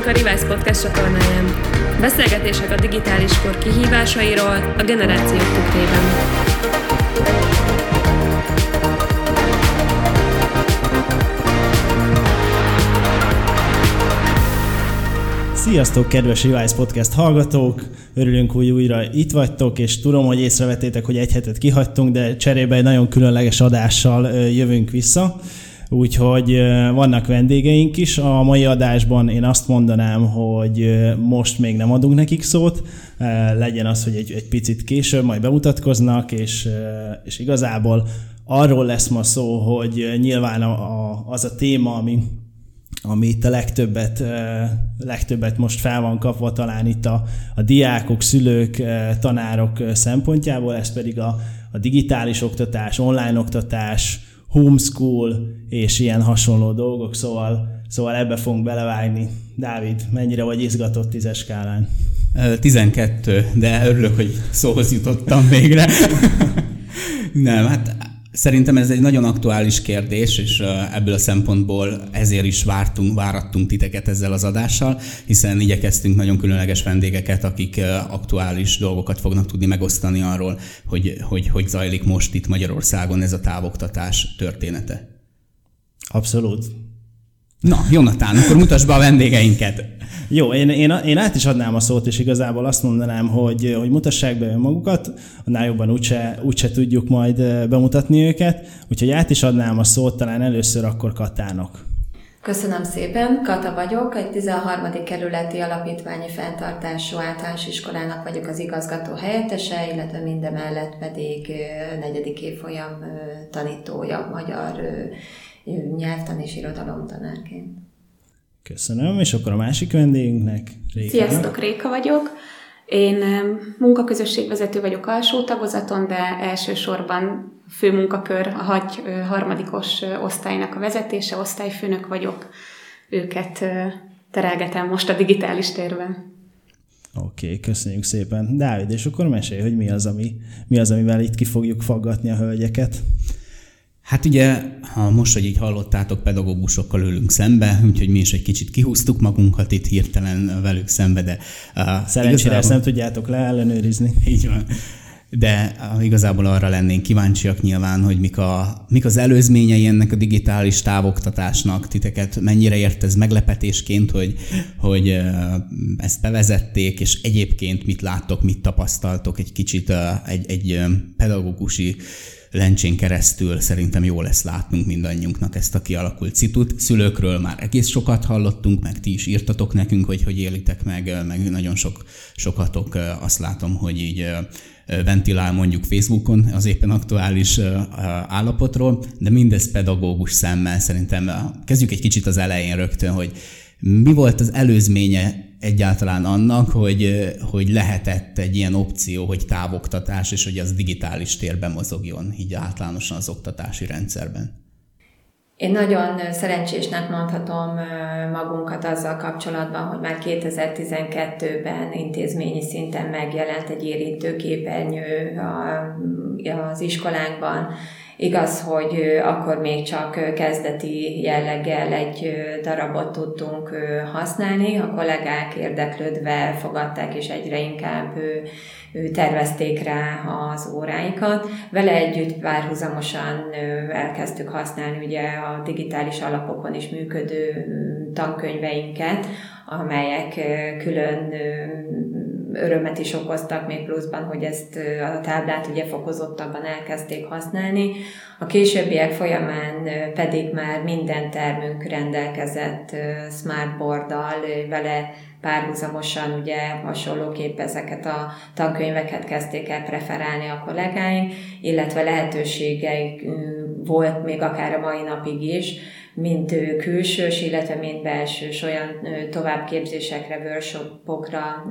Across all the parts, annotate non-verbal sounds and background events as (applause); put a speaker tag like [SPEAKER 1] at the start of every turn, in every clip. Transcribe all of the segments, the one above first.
[SPEAKER 1] Kövessünk a Revice Podcast csatornáján. Beszélgetések a digitális kor kihívásairól a generációk tükrében.
[SPEAKER 2] Sziasztok, kedves Revice Podcast hallgatók! Örülünk, hogy újra itt vagytok, és tudom, hogy észrevettétek, hogy egy hetet kihagytunk, de cserébe egy nagyon különleges adással jövünk vissza. Úgyhogy vannak vendégeink is. A mai adásban én azt mondanám, hogy most még nem adunk nekik szót. Legyen az, hogy egy, egy picit később majd bemutatkoznak, és, és igazából arról lesz ma szó, hogy nyilván a, a, az a téma, ami ami itt a legtöbbet, legtöbbet most fel van kapva talán itt a, a diákok, szülők, tanárok szempontjából, ez pedig a, a digitális oktatás, online oktatás, homeschool és ilyen hasonló dolgok, szóval, szóval ebbe fogunk belevágni. Dávid, mennyire vagy izgatott tízes skálán?
[SPEAKER 3] 12, de örülök, hogy szóhoz jutottam végre. (laughs) Nem, hát Szerintem ez egy nagyon aktuális kérdés, és ebből a szempontból ezért is vártunk, várattunk titeket ezzel az adással, hiszen igyekeztünk nagyon különleges vendégeket, akik aktuális dolgokat fognak tudni megosztani arról, hogy hogy, hogy zajlik most itt Magyarországon ez a távoktatás története.
[SPEAKER 2] Abszolút.
[SPEAKER 3] Na, Jonatán, akkor mutasd be a vendégeinket.
[SPEAKER 2] Jó, én, én, én át is adnám a szót, és igazából azt mondanám, hogy, hogy mutassák be magukat, annál jobban úgyse, úgyse tudjuk majd bemutatni őket, úgyhogy át is adnám a szót, talán először akkor Katának.
[SPEAKER 4] Köszönöm szépen, Kata vagyok, egy 13. kerületi alapítványi fenntartású általános iskolának vagyok az igazgató helyettese, illetve mindemellett pedig negyedik évfolyam tanítója magyar nyelvtan és irodalomtanárként.
[SPEAKER 2] Köszönöm, és akkor a másik vendégünknek,
[SPEAKER 5] Réka. Sziasztok, Réka vagyok. Én munkaközösségvezető vagyok alsó tagozaton, de elsősorban fő munkakör a hagy harmadikos osztálynak a vezetése, osztályfőnök vagyok. Őket terelgetem most a digitális térben.
[SPEAKER 2] Oké, okay, köszönjük szépen. Dávid, és akkor mesélj, hogy mi az, ami, mi az, amivel itt ki fogjuk faggatni a hölgyeket.
[SPEAKER 3] Hát ugye, ha most, hogy így hallottátok, pedagógusokkal ülünk szembe, úgyhogy mi is egy kicsit kihúztuk magunkat itt hirtelen velük szembe, de...
[SPEAKER 2] Uh, Szerencsére igazából... ezt nem tudjátok leellenőrizni. (laughs)
[SPEAKER 3] Így van. De uh, igazából arra lennénk kíváncsiak nyilván, hogy mik, a, mik az előzményei ennek a digitális távoktatásnak, titeket mennyire ért ez meglepetésként, hogy, hogy uh, ezt bevezették, és egyébként mit láttok, mit tapasztaltok egy kicsit uh, egy, egy pedagógusi lencsén keresztül szerintem jó lesz látnunk mindannyiunknak ezt a kialakult citut. Szülőkről már egész sokat hallottunk, meg ti is írtatok nekünk, hogy hogy élitek meg, meg nagyon sok, sokatok azt látom, hogy így ventilál mondjuk Facebookon az éppen aktuális állapotról, de mindez pedagógus szemmel szerintem kezdjük egy kicsit az elején rögtön, hogy mi volt az előzménye egyáltalán annak, hogy, hogy lehetett egy ilyen opció, hogy távoktatás, és hogy az digitális térben mozogjon, így általánosan az oktatási rendszerben?
[SPEAKER 4] Én nagyon szerencsésnek mondhatom magunkat azzal kapcsolatban, hogy már 2012-ben intézményi szinten megjelent egy érintőképernyő az iskolánkban, Igaz, hogy akkor még csak kezdeti jelleggel egy darabot tudtunk használni, a kollégák érdeklődve fogadták, és egyre inkább tervezték rá az óráikat. Vele együtt párhuzamosan elkezdtük használni ugye a digitális alapokon is működő tankönyveinket, amelyek külön örömet is okoztak még pluszban, hogy ezt a táblát ugye fokozottabban elkezdték használni. A későbbiek folyamán pedig már minden termünk rendelkezett smartboarddal, vele párhuzamosan ugye hasonlóképp ezeket a tankönyveket kezdték el preferálni a kollégáink, illetve lehetőségeik volt még akár a mai napig is, mind külsős, illetve mind belsős olyan továbbképzésekre, workshopokra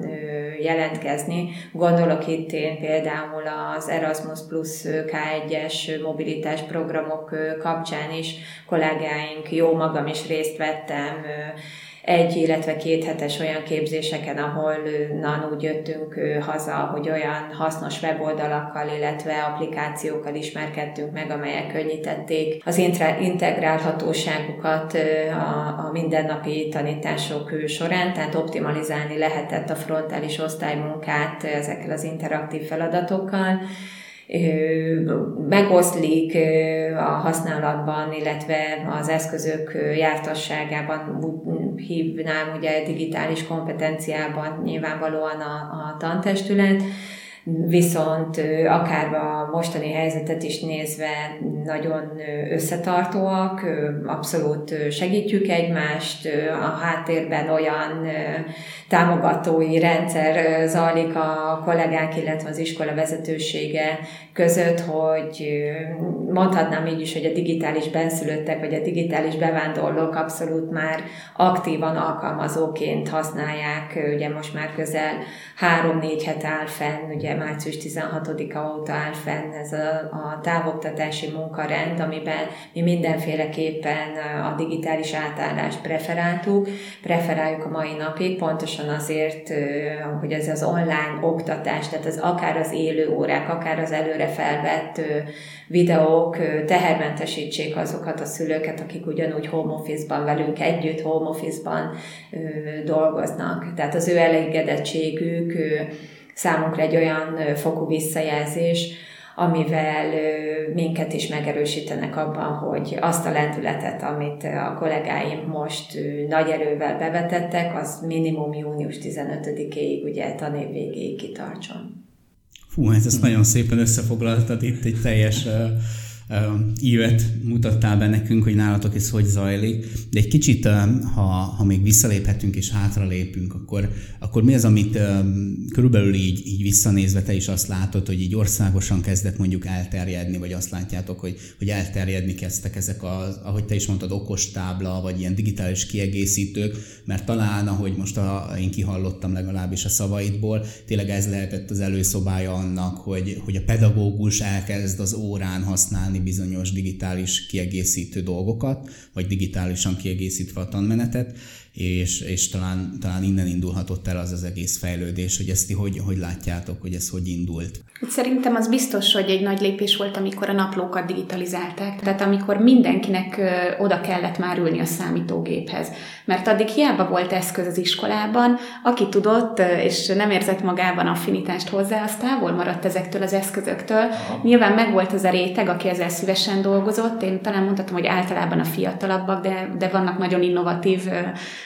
[SPEAKER 4] jelentkezni. Gondolok itt én például az Erasmus Plus K1-es mobilitás programok kapcsán is kollégáink, jó magam is részt vettem egy, illetve két hetes olyan képzéseken, ahol nan úgy jöttünk haza, hogy olyan hasznos weboldalakkal, illetve applikációkkal ismerkedtünk meg, amelyek könnyítették az integrálhatóságukat a, a mindennapi tanítások során, tehát optimalizálni lehetett a frontális osztálymunkát ezekkel az interaktív feladatokkal. Megoszlik a használatban, illetve az eszközök jártasságában, hívnám ugye digitális kompetenciában nyilvánvalóan a, a tantestület, viszont akár a mostani helyzetet is nézve nagyon összetartóak, abszolút segítjük egymást, a háttérben olyan támogatói rendszer zajlik a kollégák, illetve az iskola vezetősége között, hogy mondhatnám így is, hogy a digitális benszülöttek, vagy a digitális bevándorlók abszolút már aktívan alkalmazóként használják, ugye most már közel három-négy het áll fenn, ugye március 16-a óta áll fenn ez a, a távoktatási munkarend, amiben mi mindenféleképpen a digitális átállást preferáltuk, preferáljuk a mai napig, pontosan azért, hogy ez az online oktatás, tehát az akár az élő órák, akár az előre felvett videók tehermentesítsék azokat a szülőket, akik ugyanúgy home office-ban velünk együtt, home office-ban dolgoznak. Tehát az ő elégedettségük számunkra egy olyan fokú visszajelzés, amivel minket is megerősítenek abban, hogy azt a lendületet, amit a kollégáim most nagy erővel bevetettek, az minimum június 15-éig, ugye tanév végéig kitartson.
[SPEAKER 3] Fú, ez ezt nagyon szépen összefoglaltad itt egy teljes ívet mutattál be nekünk, hogy nálatok ez hogy zajlik, de egy kicsit, ha, ha még visszaléphetünk és hátralépünk, akkor, akkor mi az, amit körülbelül így, így visszanézve te is azt látod, hogy így országosan kezdett mondjuk elterjedni, vagy azt látjátok, hogy, hogy elterjedni kezdtek ezek az, ahogy te is mondtad, okos tábla, vagy ilyen digitális kiegészítők, mert talán, ahogy most a, én kihallottam legalábbis a szavaidból, tényleg ez lehetett az előszobája annak, hogy, hogy a pedagógus elkezd az órán használni használni bizonyos digitális kiegészítő dolgokat, vagy digitálisan kiegészítve a tanmenetet, és, és talán, talán innen indulhatott el az az egész fejlődés, hogy ezt ti hogy, hogy látjátok, hogy ez hogy indult?
[SPEAKER 5] Szerintem az biztos, hogy egy nagy lépés volt, amikor a naplókat digitalizálták. Tehát amikor mindenkinek oda kellett már ülni a számítógéphez. Mert addig hiába volt eszköz az iskolában, aki tudott, és nem érzett magában affinitást hozzá, az távol maradt ezektől az eszközöktől. Aha. Nyilván megvolt az a réteg, aki ezzel szívesen dolgozott. Én talán mondhatom, hogy általában a fiatalabbak, de, de vannak nagyon innovatív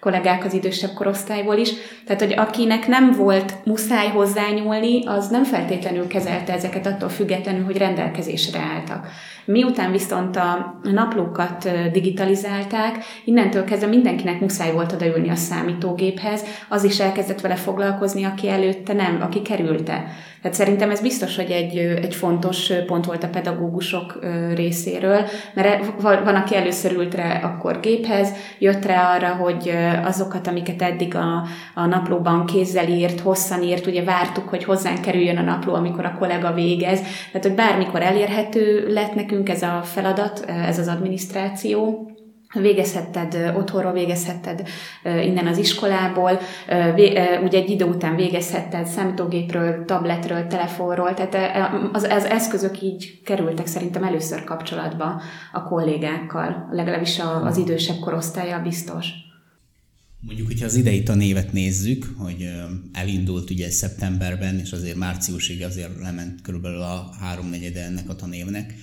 [SPEAKER 5] kollégák az idősebb korosztályból is. Tehát, hogy akinek nem volt muszáj hozzányúlni, az nem feltétlenül kezelte ezeket attól függetlenül, hogy rendelkezésre álltak. Miután viszont a naplókat digitalizálták, innentől kezdve mindenkinek muszáj volt odaülni a számítógéphez, az is elkezdett vele foglalkozni, aki előtte nem, aki kerülte. Tehát szerintem ez biztos, hogy egy, egy fontos pont volt a pedagógusok részéről, mert van, aki először ült rá akkor géphez, jött rá arra, hogy azokat, amiket eddig a, a naplóban kézzel írt, hosszan írt, ugye vártuk, hogy hozzánk kerüljön a napló, amikor a kollega végez, tehát hogy bármikor elérhető lett nekünk ez a feladat, ez az adminisztráció, végezhetted otthonról, végezhetted innen az iskolából, ugye egy idő után végezhetted számítógépről, tabletről, telefonról, tehát az, az eszközök így kerültek szerintem először kapcsolatba a kollégákkal, legalábbis az idősebb korosztálya biztos.
[SPEAKER 3] Mondjuk, hogyha az idei tanévet nézzük, hogy elindult ugye szeptemberben, és azért márciusig azért lement körülbelül a háromnegyede ennek a tanévnek,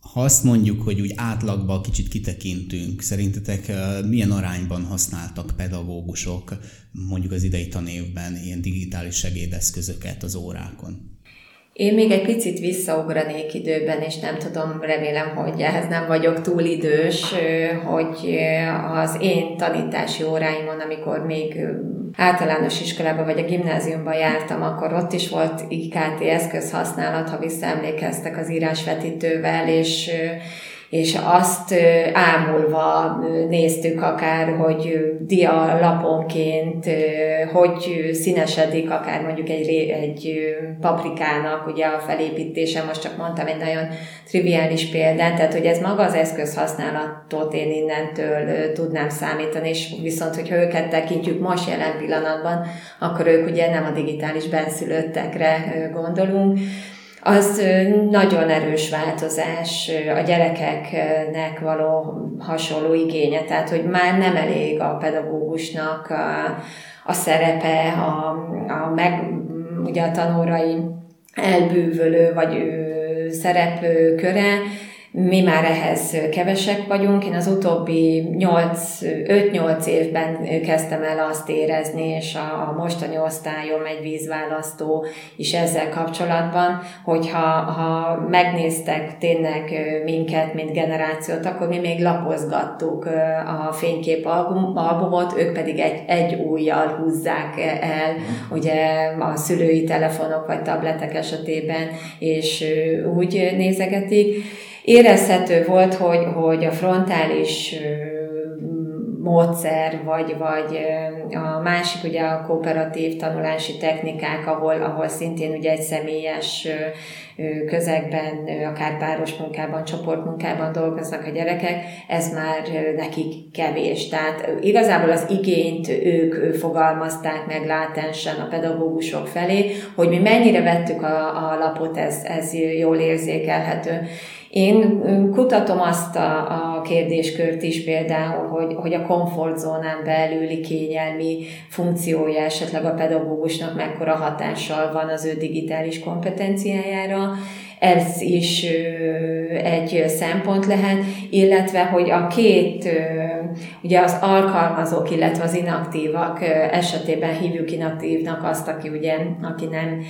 [SPEAKER 3] ha azt mondjuk, hogy úgy átlagban kicsit kitekintünk, szerintetek milyen arányban használtak pedagógusok mondjuk az idei tanévben ilyen digitális segédeszközöket az órákon?
[SPEAKER 4] Én még egy picit visszaugranék időben, és nem tudom, remélem, hogy ehhez nem vagyok túl idős, hogy az én tanítási óráimon, amikor még általános iskolában vagy a gimnáziumban jártam, akkor ott is volt IKT eszközhasználat, ha visszaemlékeztek az írásvetítővel, és és azt ámulva néztük akár, hogy dia laponként, hogy színesedik akár mondjuk egy, egy paprikának ugye a felépítése, most csak mondtam egy nagyon triviális példát, tehát hogy ez maga az eszköz használatot én innentől tudnám számítani, és viszont, hogyha őket tekintjük most jelen pillanatban, akkor ők ugye nem a digitális benszülöttekre gondolunk, az nagyon erős változás a gyerekeknek való hasonló igénye, tehát hogy már nem elég a pedagógusnak a, a szerepe, a, a meg, ugye a tanórai elbűvölő vagy szerepköre, mi már ehhez kevesek vagyunk. Én az utóbbi 5-8 évben kezdtem el azt érezni, és a, a mostani osztályom egy vízválasztó is ezzel kapcsolatban, hogyha ha megnéztek tényleg minket, mint generációt, akkor mi még lapozgattuk a fénykép albumot, ők pedig egy, egy újjal húzzák el, ugye a szülői telefonok vagy tabletek esetében, és úgy nézegetik érezhető volt, hogy, hogy a frontális módszer, vagy, vagy a másik ugye a kooperatív tanulási technikák, ahol, ahol szintén ugye egy személyes közegben, akár páros munkában, csoportmunkában dolgoznak a gyerekek, ez már nekik kevés. Tehát igazából az igényt ők fogalmazták meg látensen a pedagógusok felé, hogy mi mennyire vettük a, a lapot, ez, ez jól érzékelhető. Én kutatom azt a, a kérdéskört is például, hogy, hogy a komfortzónán belüli kényelmi funkciója esetleg a pedagógusnak mekkora hatással van az ő digitális kompetenciájára, ez is egy szempont lehet, illetve hogy a két, ugye az alkalmazók, illetve az inaktívak esetében hívjuk inaktívnak azt, aki ugye, aki nem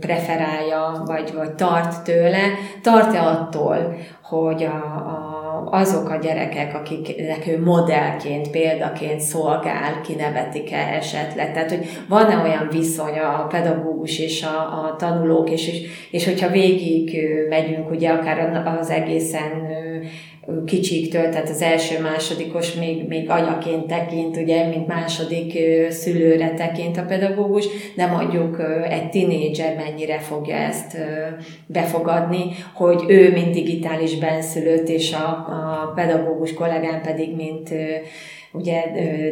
[SPEAKER 4] preferálja, vagy, vagy tart tőle, tart-e attól, hogy a, a azok a gyerekek, akiknek ő modellként, példaként szolgál, kinevetik-e esetleg. Tehát, hogy van-e olyan viszony a pedagógus és a, a tanulók, és, és, és hogyha végig megyünk, ugye akár az egészen kicsiktől, tehát az első másodikos még, még anyaként tekint, ugye, mint második szülőre tekint a pedagógus, de mondjuk egy tinédzser mennyire fogja ezt befogadni, hogy ő, mint digitális benszülött, és a, a pedagógus kollégám pedig, mint ugye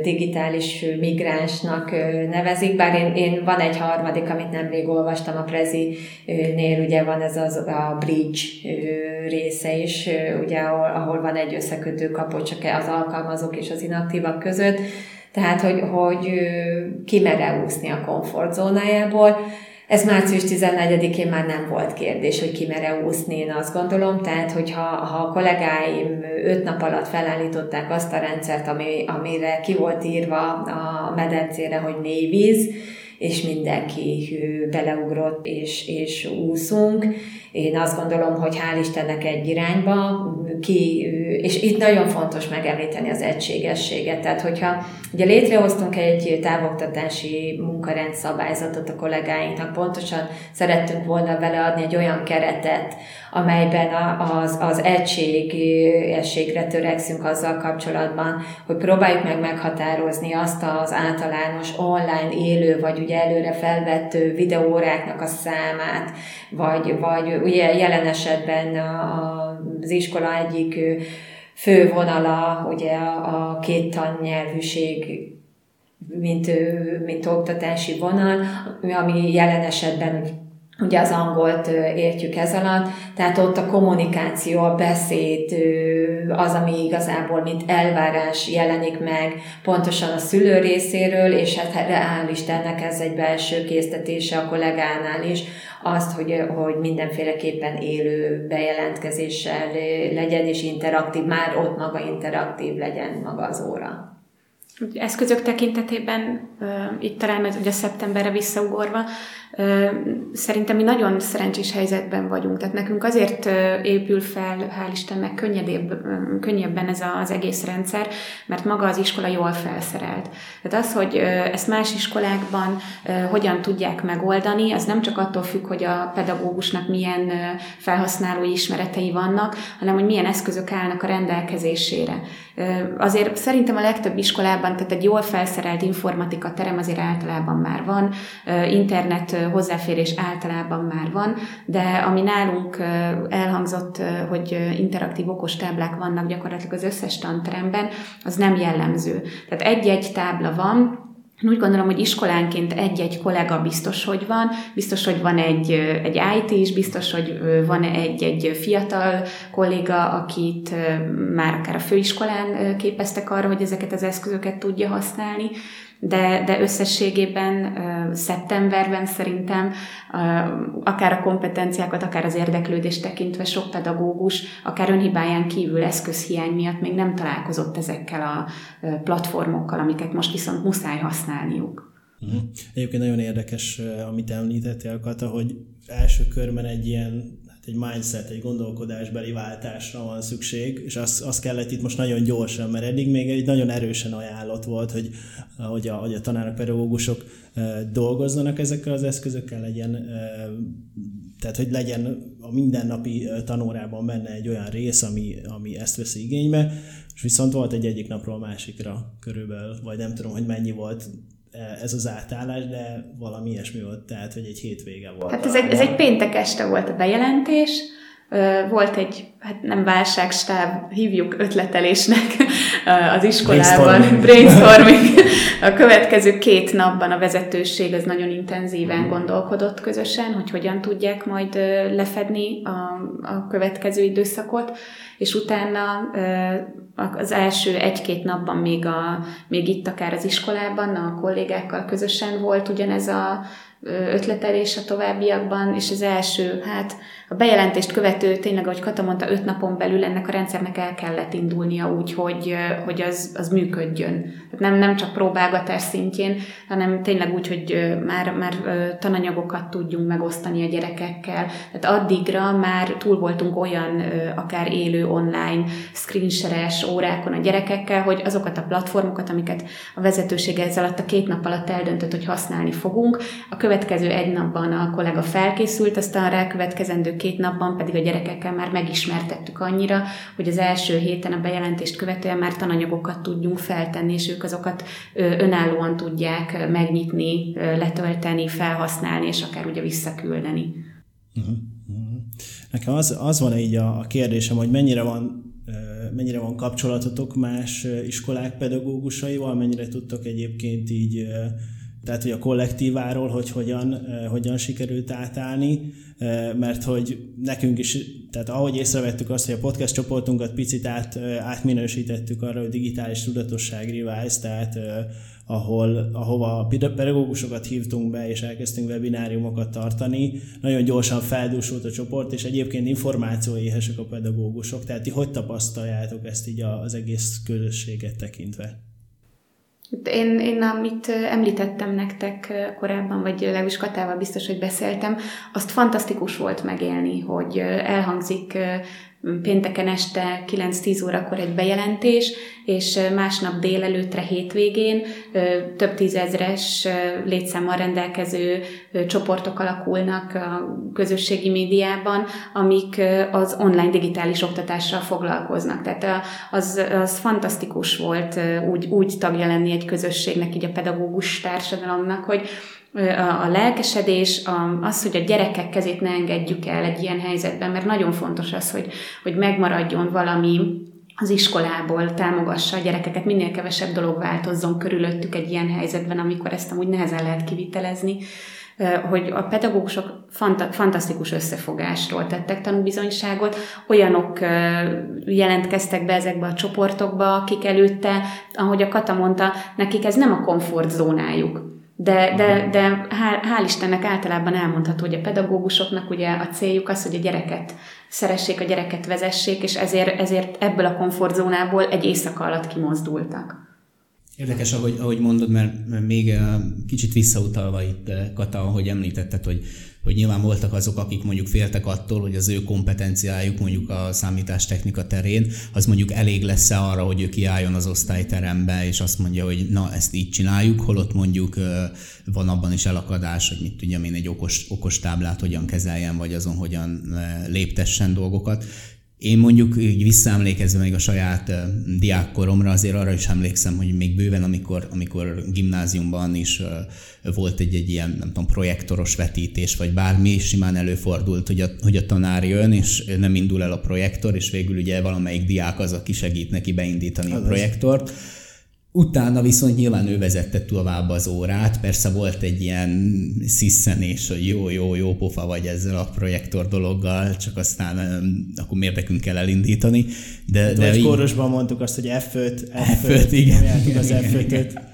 [SPEAKER 4] digitális migránsnak nevezik, bár én, én van egy harmadik, amit nemrég olvastam a Prezi-nél, ugye van ez az, a bridge része is, ugye ahol, ahol van egy összekötő kapott csak az alkalmazók és az inaktívak között, tehát hogy, hogy ki mere úszni a komfortzónájából, ez március 14-én már nem volt kérdés, hogy ki mere úszni, én azt gondolom. Tehát, hogyha ha a kollégáim öt nap alatt felállították azt a rendszert, ami, amire ki volt írva a medencére, hogy mély víz, és mindenki beleugrott, és, és úszunk. Én azt gondolom, hogy hál' Istennek egy irányba, ki, és itt nagyon fontos megemlíteni az egységességet. Tehát, hogyha ugye létrehoztunk egy távoktatási munkarend szabályzatot a kollégáinknak, pontosan szerettünk volna beleadni egy olyan keretet, amelyben az, az egységességre törekszünk azzal kapcsolatban, hogy próbáljuk meg meghatározni azt az általános online élő, vagy ugye előre felvett videóráknak a számát, vagy, vagy ugye jelen esetben az iskola egyik fő vonala, ugye a, a két tannyelvűség mint, mint oktatási vonal, ami jelen esetben ugye az angolt értjük ez alatt, tehát ott a kommunikáció, a beszéd az, ami igazából mint elvárás jelenik meg pontosan a szülő részéről, és hát reál Istennek ez egy belső késztetése a kollégánál is, azt, hogy, hogy mindenféleképpen élő bejelentkezéssel legyen, és interaktív, már ott maga interaktív legyen maga az óra.
[SPEAKER 5] Eszközök tekintetében, itt talán ugye szeptemberre visszaugorva, Szerintem mi nagyon szerencsés helyzetben vagyunk, tehát nekünk azért épül fel, hál' Istennek, könnyedébb, könnyebben ez az egész rendszer, mert maga az iskola jól felszerelt. Tehát az, hogy ezt más iskolákban hogyan tudják megoldani, az nem csak attól függ, hogy a pedagógusnak milyen felhasználói ismeretei vannak, hanem hogy milyen eszközök állnak a rendelkezésére. Azért szerintem a legtöbb iskolában, tehát egy jól felszerelt informatika terem azért általában már van, internet hozzáférés általában már van, de ami nálunk elhangzott, hogy interaktív okos táblák vannak gyakorlatilag az összes tanteremben, az nem jellemző. Tehát egy-egy tábla van, úgy gondolom, hogy iskolánként egy-egy kollega biztos, hogy van, biztos, hogy van egy, egy IT is, biztos, hogy van egy-egy fiatal kolléga, akit már akár a főiskolán képeztek arra, hogy ezeket az eszközöket tudja használni de, de összességében szeptemberben szerintem akár a kompetenciákat, akár az érdeklődést tekintve sok pedagógus, akár önhibáján kívül eszközhiány miatt még nem találkozott ezekkel a platformokkal, amiket most viszont muszáj használniuk.
[SPEAKER 2] Uh-huh. Egyébként nagyon érdekes, amit említettél, Kata, hogy első körben egy ilyen egy mindset, egy gondolkodásbeli váltásra van szükség, és azt, azt kellett itt most nagyon gyorsan, mert eddig még egy nagyon erősen ajánlott volt, hogy, hogy, a, hogy a tanárok, pedagógusok dolgozzanak ezekkel az eszközökkel, legyen, tehát hogy legyen a mindennapi tanórában benne egy olyan rész, ami, ami ezt veszi igénybe, és viszont volt egy egyik napról a másikra körülbelül, vagy nem tudom, hogy mennyi volt ez az átállás, de valami ilyesmi volt, tehát hogy egy hétvége volt.
[SPEAKER 5] Hát ez egy, ez egy péntek este volt a bejelentés, volt egy, hát nem válságstáb, hívjuk ötletelésnek (laughs) az iskolában, brainstorming. brainstorming. (laughs) A következő két napban a vezetőség az nagyon intenzíven gondolkodott közösen, hogy hogyan tudják majd lefedni a, a következő időszakot, és utána az első egy-két napban még, a, még itt akár az iskolában a kollégákkal közösen volt ugyanez a ötletelés a továbbiakban, és az első, hát a bejelentést követő, tényleg, ahogy Kata mondta, öt napon belül ennek a rendszernek el kellett indulnia úgy, hogy, hogy az, az működjön. Tehát nem, nem csak próbálgatás szintjén, hanem tényleg úgy, hogy már, már tananyagokat tudjunk megosztani a gyerekekkel. Tehát addigra már túl voltunk olyan akár élő online screenshare órákon a gyerekekkel, hogy azokat a platformokat, amiket a vezetőség ezzel alatt a két nap alatt eldöntött, hogy használni fogunk, a következő egy napban a kollega felkészült, aztán a rákövetkezendő két napban pedig a gyerekekkel már megismertettük annyira, hogy az első héten a bejelentést követően már tananyagokat tudjunk feltenni, és ők azokat önállóan tudják megnyitni, letölteni, felhasználni, és akár ugye visszaküldeni.
[SPEAKER 2] Uh-huh. Nekem az, az van így a, a kérdésem, hogy mennyire van mennyire van kapcsolatotok más iskolák pedagógusaival, mennyire tudtok egyébként így tehát hogy a kollektíváról, hogy hogyan, hogyan sikerült átállni, mert hogy nekünk is, tehát ahogy észrevettük azt, hogy a podcast csoportunkat picit át, átminősítettük arra, hogy digitális tudatosság revive, tehát ahol, ahova pedagógusokat hívtunk be, és elkezdtünk webináriumokat tartani, nagyon gyorsan feldúsult a csoport, és egyébként információéhesek a pedagógusok, tehát ti hogy tapasztaljátok ezt így az egész közösséget tekintve?
[SPEAKER 5] Én, én amit említettem nektek korábban, vagy legalábbis Katával biztos, hogy beszéltem, azt fantasztikus volt megélni, hogy elhangzik pénteken este 9-10 órakor egy bejelentés, és másnap délelőtre hétvégén több tízezres létszámmal rendelkező csoportok alakulnak a közösségi médiában, amik az online digitális oktatással foglalkoznak. Tehát az, az fantasztikus volt úgy, úgy tagja lenni egy közösségnek, így a pedagógus társadalomnak, hogy a, lelkesedés, az, hogy a gyerekek kezét ne engedjük el egy ilyen helyzetben, mert nagyon fontos az, hogy, hogy megmaradjon valami az iskolából, támogassa a gyerekeket, minél kevesebb dolog változzon körülöttük egy ilyen helyzetben, amikor ezt amúgy nehezen lehet kivitelezni. Hogy a pedagógusok fanta- fantasztikus összefogásról tettek tanúbizonyságot, olyanok jelentkeztek be ezekbe a csoportokba, akik előtte, ahogy a Kata mondta, nekik ez nem a komfortzónájuk de, de, de hál', Istennek általában elmondható, hogy a pedagógusoknak ugye a céljuk az, hogy a gyereket szeressék, a gyereket vezessék, és ezért, ezért ebből a komfortzónából egy éjszaka alatt kimozdultak.
[SPEAKER 3] Érdekes, ahogy, ahogy mondod, mert még kicsit visszautalva itt, Kata, ahogy említetted, hogy, hogy nyilván voltak azok, akik mondjuk féltek attól, hogy az ő kompetenciájuk mondjuk a számítástechnika terén, az mondjuk elég lesz-e arra, hogy ő kiálljon az osztályterembe, és azt mondja, hogy na, ezt így csináljuk, holott mondjuk van abban is elakadás, hogy mit tudjam én egy okos, okos táblát hogyan kezeljen, vagy azon hogyan léptessen dolgokat. Én mondjuk így visszaemlékezve még a saját diákkoromra, azért arra is emlékszem, hogy még bőven, amikor, amikor gimnáziumban is volt egy, egy ilyen, nem tudom, projektoros vetítés, vagy bármi, simán előfordult, hogy a, hogy a tanár jön, és nem indul el a projektor, és végül ugye valamelyik diák az, aki segít neki beindítani az a projektort. Az Utána viszont nyilván ő vezette tovább az órát, persze volt egy ilyen sziszenés, hogy jó, jó, jó pofa vagy ezzel a projektor dologgal, csak aztán akkor miért nekünk kell elindítani.
[SPEAKER 2] De, hát, de, de így... kórusban mondtuk azt, hogy F5, F5,
[SPEAKER 3] F5 igen.
[SPEAKER 2] az F5-öt.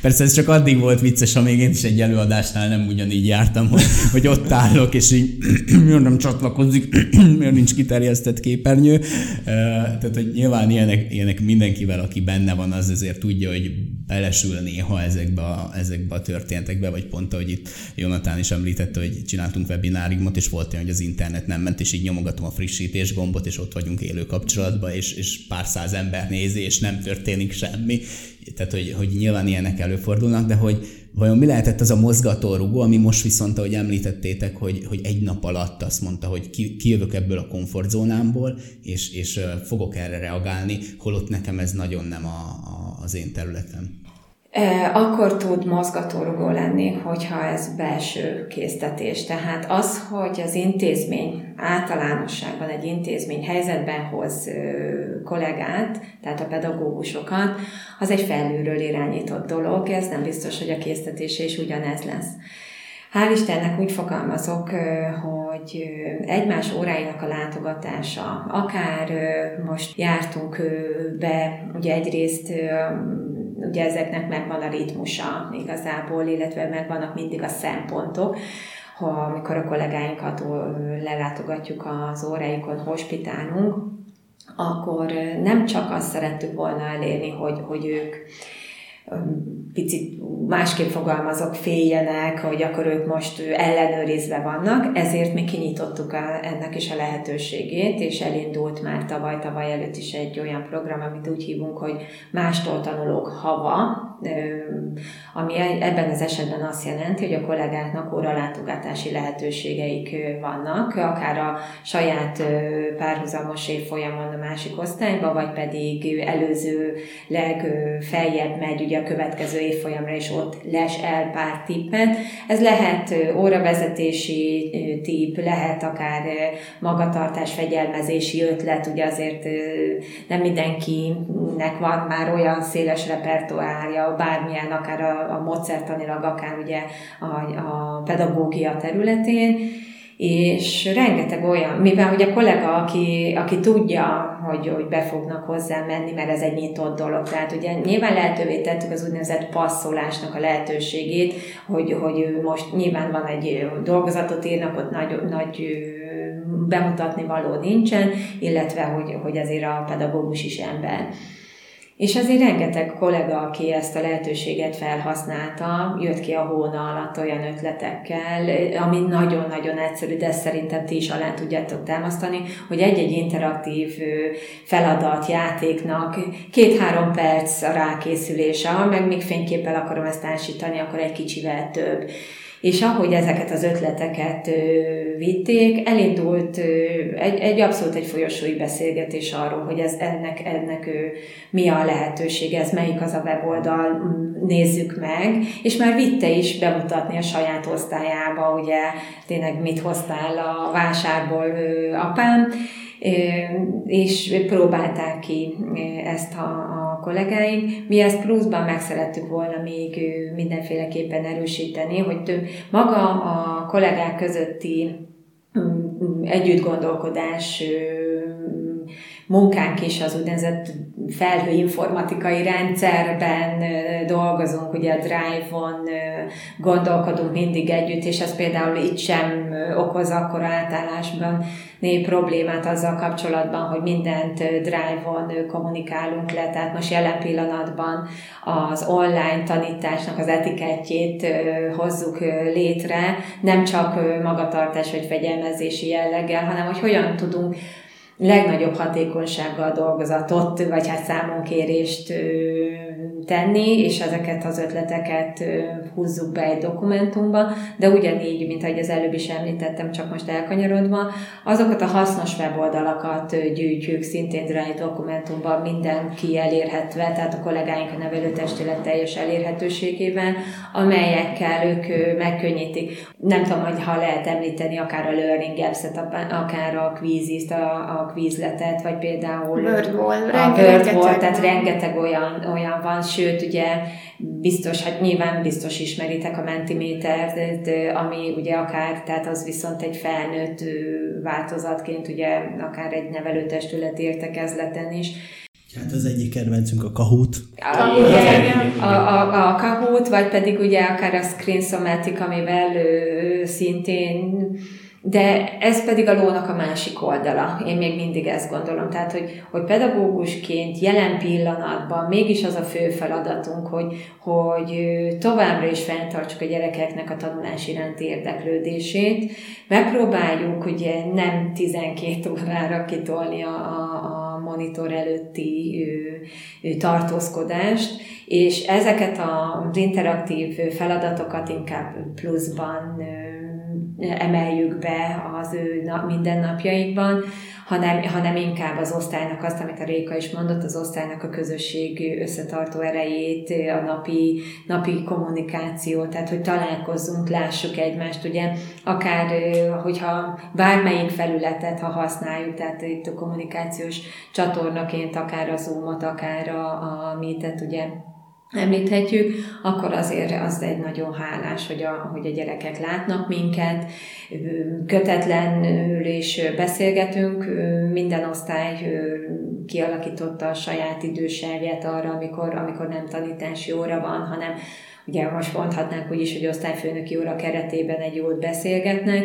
[SPEAKER 3] Persze ez csak addig volt vicces, amíg én is egy előadásnál nem ugyanígy jártam, hogy, hogy ott állok, és így (clears throat) miért nem csatlakozik, (clears throat) miért nincs kiterjesztett képernyő. Tehát, hogy nyilván ilyenek, ilyenek mindenkivel, aki benne van, az azért tudja, hogy belesül néha ezekbe a, ezekbe a történetekbe, vagy pont, ahogy itt Jonatán is említette, hogy csináltunk webináriumot, és volt olyan, hogy az internet nem ment, és így nyomogatom a frissítés gombot, és ott vagyunk élő kapcsolatban, és, és pár száz ember nézi, és nem történik semmi, tehát hogy, hogy nyilván ilyenek előfordulnak, de hogy vajon mi lehetett az a mozgatórugó, ami most viszont, ahogy említettétek, hogy, hogy egy nap alatt azt mondta, hogy ki, kijövök ebből a komfortzónámból, és, és fogok erre reagálni, holott nekem ez nagyon nem a, a, az én területem.
[SPEAKER 4] Akkor tud mozgatórugó lenni, hogyha ez belső késztetés. Tehát az, hogy az intézmény általánosságban egy intézmény helyzetben hoz kollégát, tehát a pedagógusokat, az egy felülről irányított dolog, ez nem biztos, hogy a késztetése is ugyanez lesz. Hál' Istennek úgy fogalmazok, hogy egymás óráinak a látogatása, akár most jártunk be, ugye egyrészt ugye ezeknek megvan a ritmusa igazából, illetve megvannak mindig a szempontok, ha amikor a kollégáinkat lelátogatjuk az óráinkon, hospitálunk, akkor nem csak azt szerettük volna elérni, hogy, hogy ők picit másképp fogalmazok, féljenek, hogy akkor ők most ellenőrizve vannak, ezért mi kinyitottuk a, ennek is a lehetőségét, és elindult már tavaly-tavaly előtt is egy olyan program, amit úgy hívunk, hogy mástól tanulók hava, ami ebben az esetben azt jelenti, hogy a kollégáknak óralátogatási lehetőségeik vannak, akár a saját párhuzamos évfolyamon a másik osztályba, vagy pedig előzőleg feljebb megy ugye a következő évfolyamra, és ott les el pár tippet. Ez lehet óravezetési tipp, lehet akár magatartás fegyelmezési ötlet, ugye azért nem mindenkinek van már olyan széles repertoárja, bármilyen, akár a, a módszertanilag, akár ugye a, a pedagógia területén, és rengeteg olyan, mivel hogy a kollega, aki, aki tudja, hogy, hogy be fognak hozzá menni, mert ez egy nyitott dolog. Tehát ugye nyilván lehetővé tettük az úgynevezett passzolásnak a lehetőségét, hogy, hogy most nyilván van egy dolgozatot írnak, ott nagy, nagy bemutatni való nincsen, illetve hogy, hogy azért a pedagógus is ember. És azért rengeteg kollega, aki ezt a lehetőséget felhasználta, jött ki a hóna alatt olyan ötletekkel, ami nagyon-nagyon egyszerű, de szerintem ti is alá tudjátok támasztani, hogy egy-egy interaktív feladat, játéknak két-három perc a rákészülése, meg még fényképpel akarom ezt társítani, akkor egy kicsivel több és ahogy ezeket az ötleteket vitték, elindult egy, egy abszolút egy folyosói beszélgetés arról, hogy ez ennek, ennek mi a lehetőség, ez melyik az a weboldal, nézzük meg, és már vitte is bemutatni a saját osztályába, ugye tényleg mit hoztál a vásárból apám, és próbálták ki ezt a, a kollégáink. Mi ezt pluszban meg szerettük volna még mindenféleképpen erősíteni, hogy maga a kollégák közötti együtt gondolkodás munkánk is az úgynevezett felhőinformatikai rendszerben dolgozunk, ugye a Drive-on gondolkodunk mindig együtt, és ez például itt sem okoz akkor átállásban né problémát azzal kapcsolatban, hogy mindent Drive-on kommunikálunk le, tehát most jelen pillanatban az online tanításnak az etikettjét hozzuk létre, nem csak magatartás vagy fegyelmezési jelleggel, hanem hogy hogyan tudunk legnagyobb hatékonysággal dolgozatot, vagy hát számonkérést tenni, és ezeket az ötleteket húzzuk be egy dokumentumba, de ugyanígy, mint ahogy az előbb is említettem, csak most elkanyarodva, azokat a hasznos weboldalakat gyűjtjük szintén Drive dokumentumban mindenki elérhetve, tehát a kollégáink a nevelőtestület teljes elérhetőségében, amelyekkel ők megkönnyítik. Nem tudom, hogy ha lehet említeni akár a Learning Apps-et, akár a Quizist, a, a Quizletet, vagy például
[SPEAKER 5] Wordwall,
[SPEAKER 4] a Wordwall, tehát rengeteg olyan, olyan van, sőt, ugye biztos, hát nyilván biztos ismeritek a Mentimétert, ami ugye akár, tehát az viszont egy felnőtt változatként, ugye akár egy nevelőtestület értekezleten is,
[SPEAKER 2] Hát az egyik kedvencünk a Kahoot.
[SPEAKER 4] A, igen, a, a, a Kahoot, vagy pedig ugye akár a Screen Somatic, amivel ő, szintén de ez pedig a lónak a másik oldala. Én még mindig ezt gondolom. Tehát, hogy, hogy pedagógusként jelen pillanatban mégis az a fő feladatunk, hogy, hogy továbbra is fenntartsuk a gyerekeknek a tanulás iránti érdeklődését. Megpróbáljuk ugye nem 12 órára kitolni a, a, a monitor előtti ő, ő, tartózkodást, és ezeket az interaktív feladatokat inkább pluszban emeljük be az ő mindennapjaikban, hanem, hanem inkább az osztálynak azt, amit a Réka is mondott, az osztálynak a közösség összetartó erejét, a napi, napi kommunikáció, tehát hogy találkozzunk, lássuk egymást, ugye, akár hogyha bármelyik felületet, ha használjuk, tehát itt a kommunikációs csatornaként, akár a Zoom-ot, akár a, a Meet-et, ugye említhetjük, akkor azért az egy nagyon hálás, hogy a, hogy a gyerekek látnak minket, kötetlenül is beszélgetünk, minden osztály kialakította a saját idősávját arra, amikor, amikor nem tanítási óra van, hanem ugye most mondhatnánk úgy is, hogy osztályfőnöki óra keretében egy jót beszélgetnek.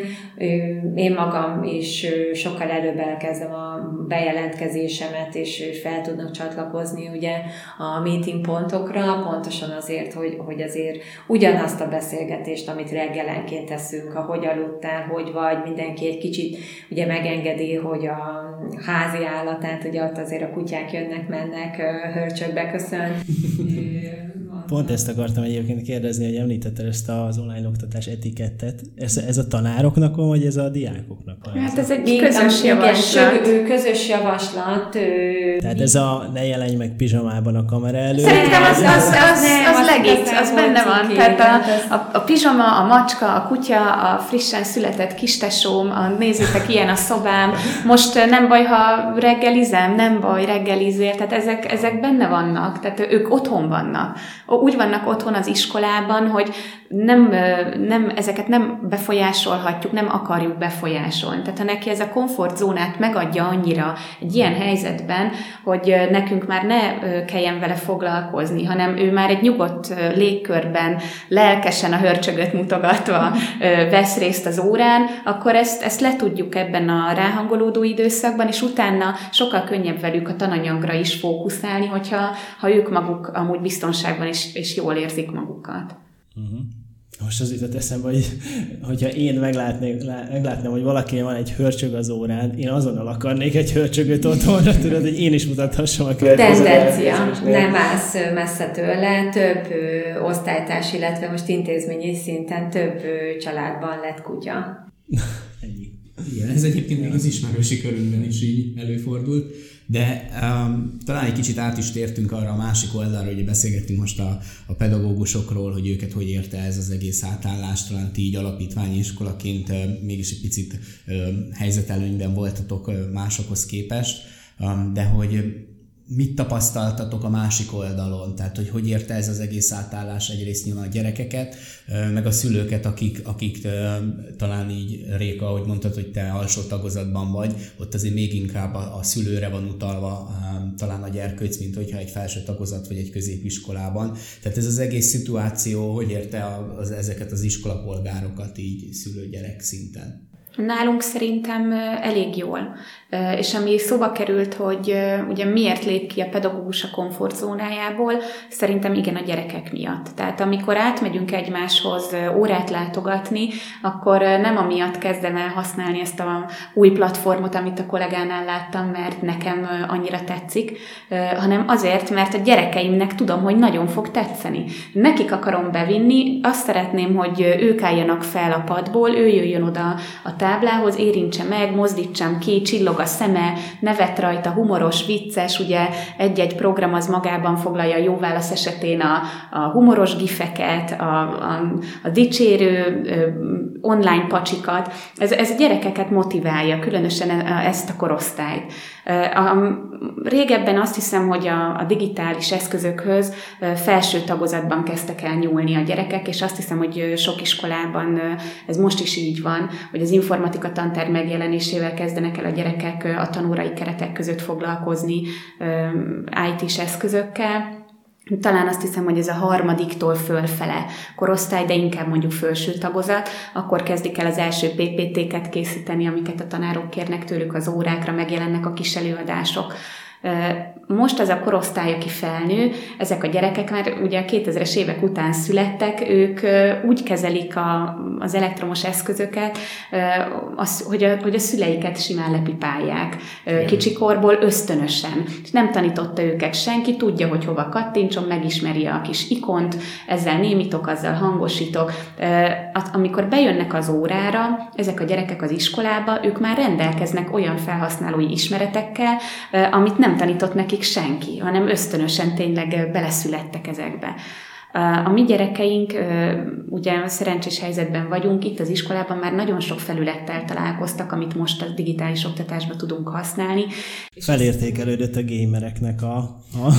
[SPEAKER 4] Én magam is sokkal előbb elkezdem a bejelentkezésemet, és fel tudnak csatlakozni ugye a meeting pontokra, pontosan azért, hogy, hogy azért ugyanazt a beszélgetést, amit reggelenként teszünk, ahogy aludtál, hogy vagy, mindenki egy kicsit ugye megengedi, hogy a házi állatát, ugye ott azért a kutyák jönnek, mennek, hörcsökbe köszön. (laughs)
[SPEAKER 2] Pont ezt akartam egyébként kérdezni, hogy említetted ezt az online oktatás etikettet. Ez, ez a tanároknak van, vagy ez a diákoknak van?
[SPEAKER 5] Hát ez egy közös javaslat.
[SPEAKER 4] Igen, közös javaslat.
[SPEAKER 2] Tehát ez a ne jelenj meg pizsamában a kamera előtt.
[SPEAKER 5] Szerintem az, az, az, az, az legit, az benne van. Tehát a, a, a pizsama, a macska, a kutya, a frissen született kistesóm, a nézzétek, ilyen a szobám. Most nem baj, ha reggelizem, nem baj, reggelizél. Tehát ezek, ezek benne vannak, tehát ők otthon vannak úgy vannak otthon az iskolában, hogy nem, nem, ezeket nem befolyásolhatjuk, nem akarjuk befolyásolni. Tehát ha neki ez a komfortzónát megadja annyira egy ilyen helyzetben, hogy nekünk már ne kelljen vele foglalkozni, hanem ő már egy nyugodt légkörben, lelkesen a hörcsögöt mutogatva vesz részt az órán, akkor ezt, ezt le tudjuk ebben a ráhangolódó időszakban, és utána sokkal könnyebb velük a tananyagra is fókuszálni, hogyha ha ők maguk amúgy biztonságban és, és jól érzik magukat. Uh-huh.
[SPEAKER 2] Most az jutott eszembe, hogy hogyha én meglátnám, hogy valaki van egy hörcsög az órán, én azonnal akarnék egy hörcsögöt otthonra, tudod, hogy én is mutathassam a
[SPEAKER 4] következő. Tendencia, nem állsz messze tőle, több osztálytárs, illetve most intézményi szinten több családban lett kutya. (laughs)
[SPEAKER 3] Ennyi. Igen, ez egyébként még az ismerősi körünkben is így előfordult. De um, talán egy kicsit át is tértünk arra a másik oldalra, hogy beszélgettünk most a, a pedagógusokról, hogy őket hogy érte ez az egész átállás, talán ti így alapítványi iskolaként uh, mégis egy picit uh, helyzetelőnyben voltatok uh, másokhoz képest, um, de hogy mit tapasztaltatok a másik oldalon? Tehát, hogy hogy érte ez az egész átállás egyrészt nyilván a gyerekeket, meg a szülőket, akik, akik talán így, Réka, ahogy mondtad, hogy te alsó tagozatban vagy, ott azért még inkább a, szülőre van utalva talán a gyerkőc, mint hogyha egy felső tagozat vagy egy középiskolában. Tehát ez az egész szituáció, hogy érte az, ezeket az iskolapolgárokat így szülő-gyerek szinten?
[SPEAKER 5] Nálunk szerintem elég jól. És ami szóba került, hogy ugye miért lép ki a pedagógus a komfortzónájából, szerintem igen a gyerekek miatt. Tehát amikor átmegyünk egymáshoz órát látogatni, akkor nem amiatt kezdem el használni ezt a új platformot, amit a kollégánál láttam, mert nekem annyira tetszik, hanem azért, mert a gyerekeimnek tudom, hogy nagyon fog tetszeni. Nekik akarom bevinni, azt szeretném, hogy ők álljanak fel a padból, ő jöjjön oda a táblához, érintse meg, mozdítsam ki, csillog a szeme, nevet rajta, humoros, vicces, ugye egy-egy program az magában foglalja jó válasz esetén a, a humoros gifeket, a, a, a dicsérő online pacsikat. Ez, ez gyerekeket motiválja, különösen e, ezt a korosztályt. A, régebben azt hiszem, hogy a, a digitális eszközökhöz felső tagozatban kezdtek el nyúlni a gyerekek, és azt hiszem, hogy sok iskolában ez most is így van, hogy az informatika tanterv megjelenésével kezdenek el a gyerekek a tanórai keretek között foglalkozni IT-s eszközökkel, talán azt hiszem, hogy ez a harmadiktól fölfele korosztály, de inkább mondjuk felső tagozat, akkor kezdik el az első PPT-ket készíteni, amiket a tanárok kérnek tőlük az órákra, megjelennek a kis előadások. Most az a korosztály, aki felnő, ezek a gyerekek már ugye a 2000-es évek után születtek, ők úgy kezelik a, az elektromos eszközöket, az, hogy, a, hogy a szüleiket simán lepipálják kicsikorból ösztönösen. Nem tanította őket senki, tudja, hogy hova kattintson, megismeri a kis ikont, ezzel némítok, azzal hangosítok. Amikor bejönnek az órára, ezek a gyerekek az iskolába, ők már rendelkeznek olyan felhasználói ismeretekkel, amit nem tanított nekik senki, hanem ösztönösen tényleg beleszülettek ezekbe. A mi gyerekeink, ugye szerencsés helyzetben vagyunk, itt az iskolában már nagyon sok felülettel találkoztak, amit most a digitális oktatásban tudunk használni.
[SPEAKER 2] Felértékelődött a gamereknek a, a,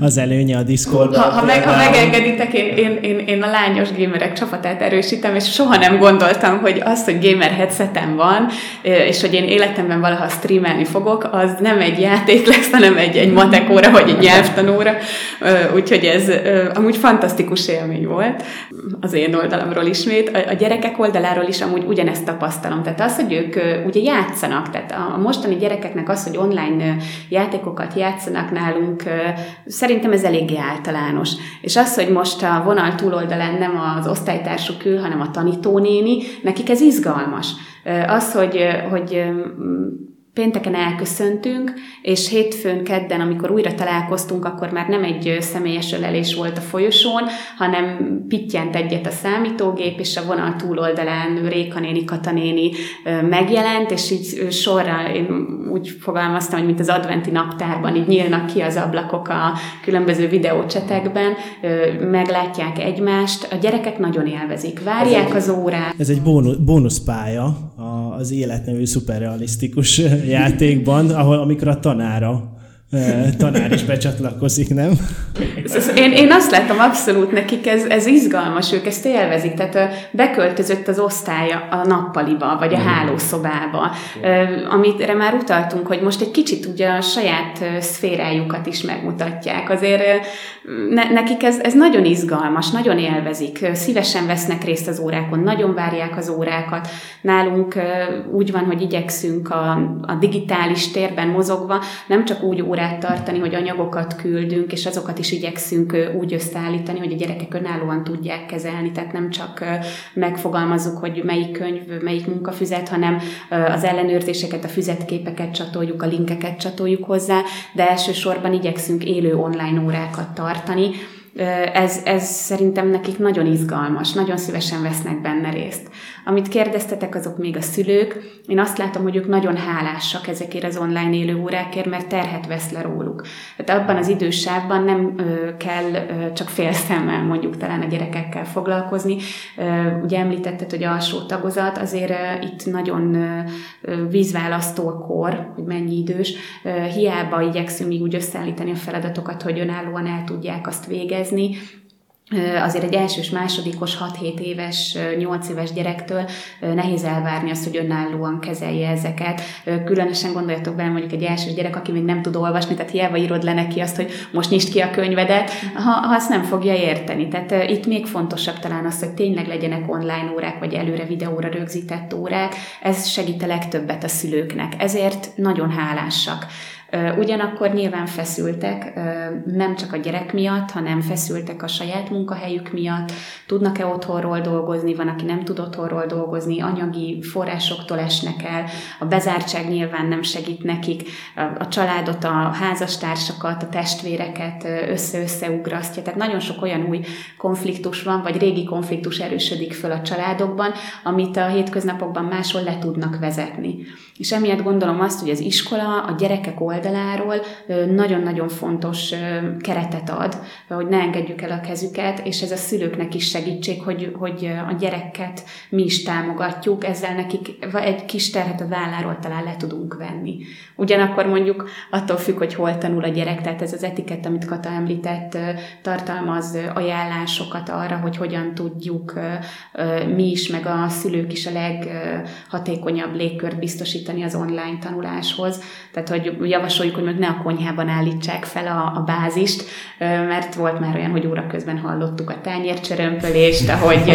[SPEAKER 2] az előnye a Discord.
[SPEAKER 5] Ha, ha, meg, ha megengeditek, én, én, én, én a lányos gamerek csapatát erősítem, és soha nem gondoltam, hogy az, hogy gamer headsetem van, és hogy én életemben valaha streamelni fogok, az nem egy játék lesz, hanem egy, egy matekóra, vagy egy nyelvtanóra. Úgyhogy ez amúgy fantasztikus fantasztikus élmény volt az én oldalamról ismét. A, a gyerekek oldaláról is amúgy ugyanezt tapasztalom. Tehát az, hogy ők ugye játszanak, tehát a mostani gyerekeknek az, hogy online játékokat játszanak nálunk, szerintem ez eléggé általános. És az, hogy most a vonal túloldalán nem az osztálytársuk ül, hanem a tanítónéni, nekik ez izgalmas. Az, hogy, hogy pénteken elköszöntünk, és hétfőn, kedden, amikor újra találkoztunk, akkor már nem egy személyes ölelés volt a folyosón, hanem pittyent egyet a számítógép, és a vonal túloldalán Réka néni, Kata néni megjelent, és így sorra én úgy fogalmaztam, hogy mint az adventi naptárban, így nyílnak ki az ablakok a különböző videócsetekben, meglátják egymást, a gyerekek nagyon élvezik, várják az órát.
[SPEAKER 2] Ez egy bónusz, bónuszpálya az életnevű szuperrealisztikus játékban, ahol amikor a tanára tanár is becsatlakozik, nem?
[SPEAKER 5] Én, én azt látom abszolút nekik, ez, ez izgalmas, ők ezt élvezik, tehát beköltözött az osztálya a nappaliba, vagy a mm. hálószobába, amire már utaltunk, hogy most egy kicsit ugye a saját szférájukat is megmutatják. Azért ne, nekik ez, ez nagyon izgalmas, nagyon élvezik, szívesen vesznek részt az órákon, nagyon várják az órákat. Nálunk úgy van, hogy igyekszünk a, a digitális térben mozogva, nem csak úgy órák órát tartani, hogy anyagokat küldünk, és azokat is igyekszünk úgy összeállítani, hogy a gyerekek önállóan tudják kezelni, tehát nem csak megfogalmazzuk, hogy melyik könyv, melyik munkafüzet, hanem az ellenőrzéseket, a füzetképeket csatoljuk, a linkeket csatoljuk hozzá, de elsősorban igyekszünk élő online órákat tartani, ez, ez szerintem nekik nagyon izgalmas, nagyon szívesen vesznek benne részt. Amit kérdeztetek, azok még a szülők. Én azt látom, hogy ők nagyon hálásak ezekért az online élő órákért, mert terhet vesz le róluk. Tehát abban az idősávban nem ö, kell ö, csak fél szemmel mondjuk talán a gyerekekkel foglalkozni. Ö, ugye említetted, hogy alsó tagozat, azért ö, itt nagyon ö, vízválasztó a kor, hogy mennyi idős. Ö, hiába igyekszünk még úgy összeállítani a feladatokat, hogy önállóan el tudják azt végezni, azért egy elsős, másodikos, 6-7 éves, 8 éves gyerektől nehéz elvárni azt, hogy önállóan kezelje ezeket. Különösen gondoljatok bele mondjuk egy elsős gyerek, aki még nem tud olvasni, tehát hiába írod le neki azt, hogy most nyisd ki a könyvedet, ha, ha azt nem fogja érteni. Tehát itt még fontosabb talán az, hogy tényleg legyenek online órák, vagy előre videóra rögzített órák. Ez segít a legtöbbet a szülőknek. Ezért nagyon hálásak. Ugyanakkor nyilván feszültek, nem csak a gyerek miatt, hanem feszültek a saját munkahelyük miatt, tudnak-e otthonról dolgozni, van, aki nem tud otthonról dolgozni, anyagi forrásoktól esnek el, a bezártság nyilván nem segít nekik, a családot, a házastársakat, a testvéreket össze-össze ugrasztja, tehát nagyon sok olyan új konfliktus van, vagy régi konfliktus erősödik föl a családokban, amit a hétköznapokban máshol le tudnak vezetni. És emiatt gondolom azt, hogy az iskola a gyerekek oldaláról nagyon-nagyon fontos keretet ad, hogy ne engedjük el a kezüket, és ez a szülőknek is segítség, hogy, hogy a gyereket mi is támogatjuk, ezzel nekik egy kis terhet a válláról talán le tudunk venni. Ugyanakkor mondjuk attól függ, hogy hol tanul a gyerek, tehát ez az etikett, amit Kata említett, tartalmaz ajánlásokat arra, hogy hogyan tudjuk mi is, meg a szülők is a leghatékonyabb légkört biztosítani az online tanuláshoz. Tehát, hogy javasoljuk, hogy meg ne a konyhában állítsák fel a, a bázist, mert volt már olyan, hogy óra közben hallottuk a tányércsörömpölést, ahogy (laughs)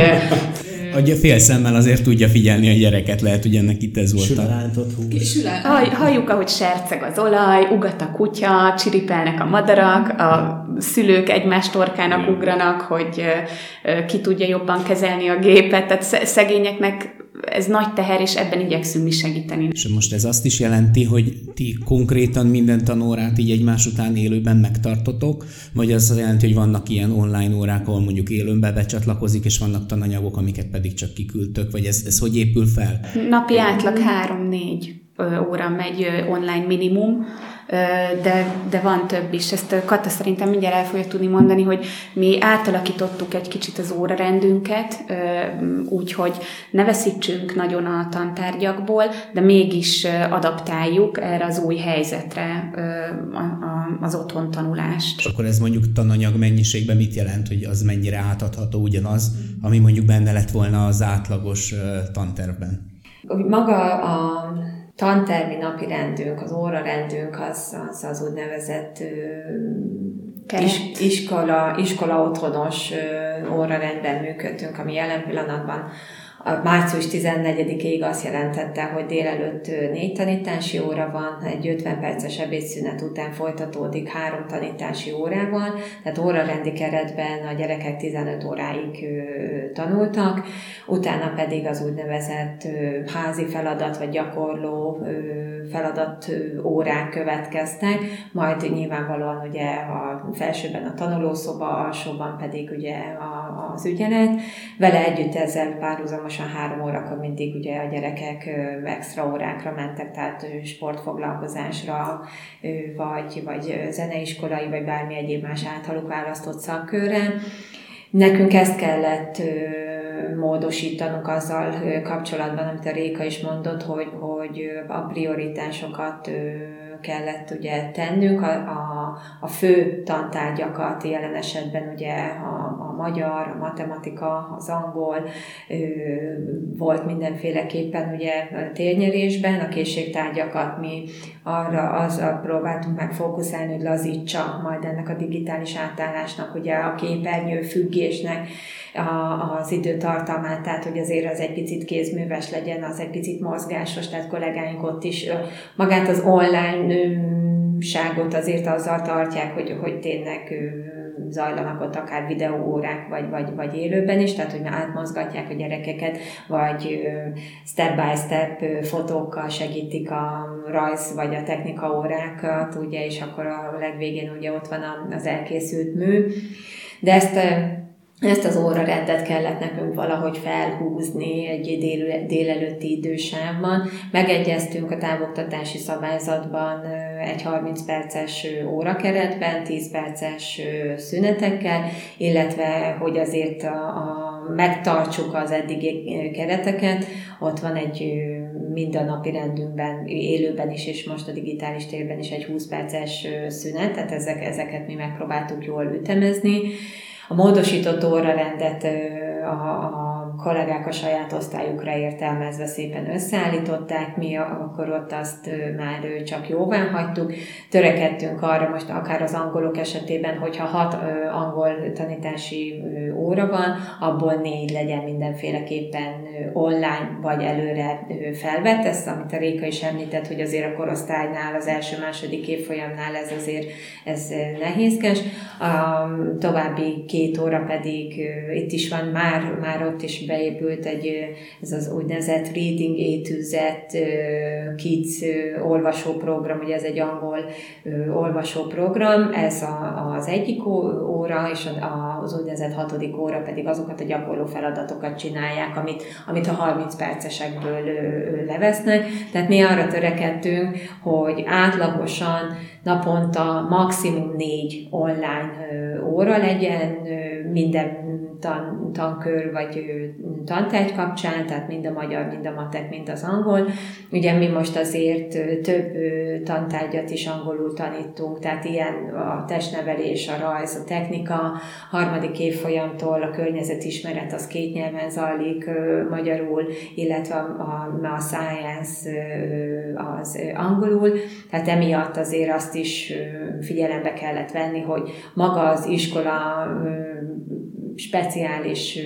[SPEAKER 3] hogy fél szemmel azért tudja figyelni a gyereket, lehet, hogy ennek itt ez volt.
[SPEAKER 2] Sülelántot húz.
[SPEAKER 5] Halljuk, ahogy serceg az olaj, ugat a kutya, csiripelnek a madarak, a szülők egymás torkának ugranak, hogy ki tudja jobban kezelni a gépet, tehát szegényeknek ez nagy teher, és ebben igyekszünk mi segíteni.
[SPEAKER 3] És most ez azt is jelenti, hogy ti konkrétan minden tanórát így egymás után élőben megtartotok, vagy az azt jelenti, hogy vannak ilyen online órák, ahol mondjuk élőben becsatlakozik, és vannak tananyagok, amiket pedig csak kiküldtök, vagy ez, ez hogy épül fel?
[SPEAKER 5] Napi átlag 3-4 óra megy online minimum, de, de van több is. Ezt Kata szerintem mindjárt el fogja tudni mondani, hogy mi átalakítottuk egy kicsit az órarendünket, úgyhogy ne veszítsünk nagyon a tantárgyakból, de mégis adaptáljuk erre az új helyzetre az otthon tanulást.
[SPEAKER 3] És akkor ez mondjuk tananyag mennyiségben mit jelent, hogy az mennyire átadható ugyanaz, ami mondjuk benne lett volna az átlagos tantervben?
[SPEAKER 4] Maga a tantermi napi rendünk, az órarendünk az az, az úgynevezett is, iskola, iskola otthonos órarendben működtünk, ami jelen pillanatban a március 14-ig azt jelentette, hogy délelőtt négy tanítási óra van, egy 50 perces ebédszünet után folytatódik három tanítási órával, tehát órarendi keretben a gyerekek 15 óráig tanultak, utána pedig az úgynevezett házi feladat vagy gyakorló feladat órák következtek, majd nyilvánvalóan ugye a felsőben a tanulószoba, alsóban pedig ugye az ügyelet. Vele együtt ezzel párhuzamosan három órakor mindig ugye a gyerekek extra órákra mentek, tehát sportfoglalkozásra, vagy, vagy zeneiskolai, vagy bármi egyéb más általuk választott szakkörre. Nekünk ezt kellett módosítanunk azzal kapcsolatban, amit a Réka is mondott, hogy, hogy a prioritásokat kellett ugye tennünk, a, a, a fő tantárgyakat, jelen esetben ugye a magyar, a matematika, az angol, volt mindenféleképpen ugye térnyerésben, a készségtárgyakat mi arra az, próbáltunk meg fókuszálni, hogy lazítsa majd ennek a digitális átállásnak, ugye a képernyő függésnek a, az időtartamát, tehát hogy azért az egy picit kézműves legyen, az egy picit mozgásos, tehát kollégáink ott is magát az online ságot azért azzal tartják, hogy, hogy tényleg zajlanak ott akár videóórák, vagy, vagy, vagy élőben is, tehát hogy átmozgatják a gyerekeket, vagy step by step fotókkal segítik a rajz vagy a technika órákat, ugye, és akkor a legvégén ugye ott van az elkészült mű. De ezt ezt az órarendet kellett nekünk valahogy felhúzni egy dél, délelőtti idősávban. Megegyeztünk a távoktatási szabályzatban egy 30 perces órakeretben, 10 perces szünetekkel, illetve hogy azért a, a megtartsuk az eddigi kereteket, ott van egy mindennapi rendünkben, élőben is, és most a digitális térben is egy 20 perces szünet, tehát ezek, ezeket mi megpróbáltuk jól ütemezni, a módosított órarendet a, a kollégák a saját osztályukra értelmezve szépen összeállították, mi akkor ott azt már csak jóvá hagytuk. Törekedtünk arra most akár az angolok esetében, hogyha hat angol tanítási óra van, abból négy legyen mindenféleképpen online vagy előre felvett. Ezt, amit a Réka is említett, hogy azért a korosztálynál, az első-második évfolyamnál ez azért ez nehézkes. A további két óra pedig itt is van, már, már ott is beépült egy, ez az úgynevezett Reading A to Z Kids olvasóprogram, ugye ez egy angol olvasóprogram, ez a, az egyik óra, és az úgynevezett hatodik óra pedig azokat a gyakorló feladatokat csinálják, amit, amit a 30 percesekből levesznek. Tehát mi arra törekedtünk, hogy átlagosan naponta maximum négy online óra legyen, minden tan, tankör vagy tantárgy kapcsán, tehát mind a magyar, mind a matek, mind az angol. Ugye mi most azért több tantárgyat is angolul tanítunk, tehát ilyen a testnevelés, a rajz, a technika, harmadik évfolyamtól a környezetismeret az két nyelven zajlik magyarul, illetve a, a, a science az angolul, tehát emiatt azért azt is figyelembe kellett venni, hogy maga az iskola speciális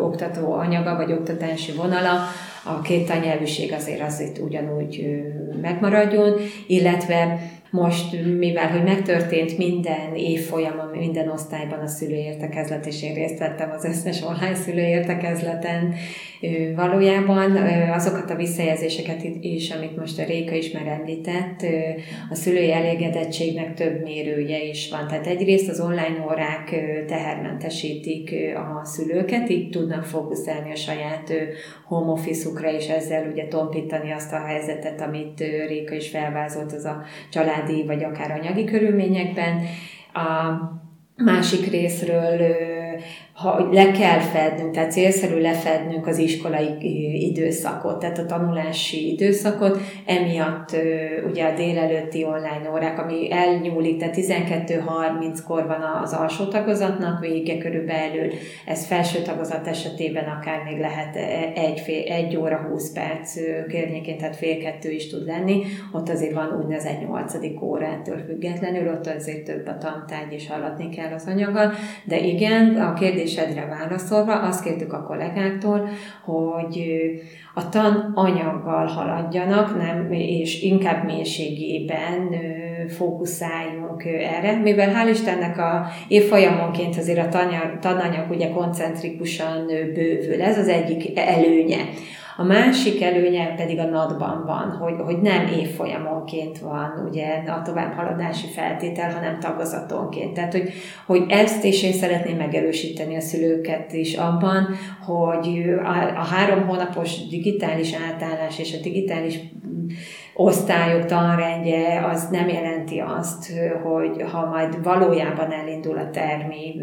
[SPEAKER 4] oktató anyaga, vagy oktatási vonala, a két tanyelvűség azért azért ugyanúgy megmaradjon, illetve most, mivel hogy megtörtént minden évfolyamon, minden osztályban a szülőértekezlet, és én részt vettem az összes online szülőértekezleten, valójában azokat a visszajelzéseket is, amit most a Réka is már említett, a szülői elégedettségnek több mérője is van. Tehát egyrészt az online órák tehermentesítik a szülőket, így tudnak fókuszálni a saját home office-ukra, és ezzel ugye tompítani azt a helyzetet, amit Réka is felvázolt, az a családi vagy akár anyagi körülményekben. A másik részről ha le kell fednünk, tehát célszerű lefednünk az iskolai időszakot, tehát a tanulási időszakot, emiatt ugye a délelőtti online órák, ami elnyúlik, tehát 12.30-kor van az alsó tagozatnak vége körülbelül, ez felső tagozat esetében akár még lehet e, egy, fél, egy óra 20 perc környékén, tehát fél kettő is tud lenni, ott azért van úgynevezett 8. órától függetlenül, ott azért több a tantárgy és hallatni kell az anyaggal, de igen, a kérdés kérdésedre válaszolva azt kértük a kollégáktól, hogy a tananyaggal haladjanak, nem, és inkább mélységében fókuszáljunk erre, mivel hál' Istennek a évfolyamonként azért a tananyag ugye koncentrikusan bővül, ez az egyik előnye. A másik előnye pedig a NAD-ban van, hogy, hogy nem évfolyamonként van ugye a továbbhaladási feltétel, hanem tagozatonként. Tehát, hogy, hogy ezt is én szeretném megerősíteni a szülőket is abban, hogy a, a három hónapos digitális átállás és a digitális osztályok tanrendje az nem jelenti azt, hogy ha majd valójában elindul a termi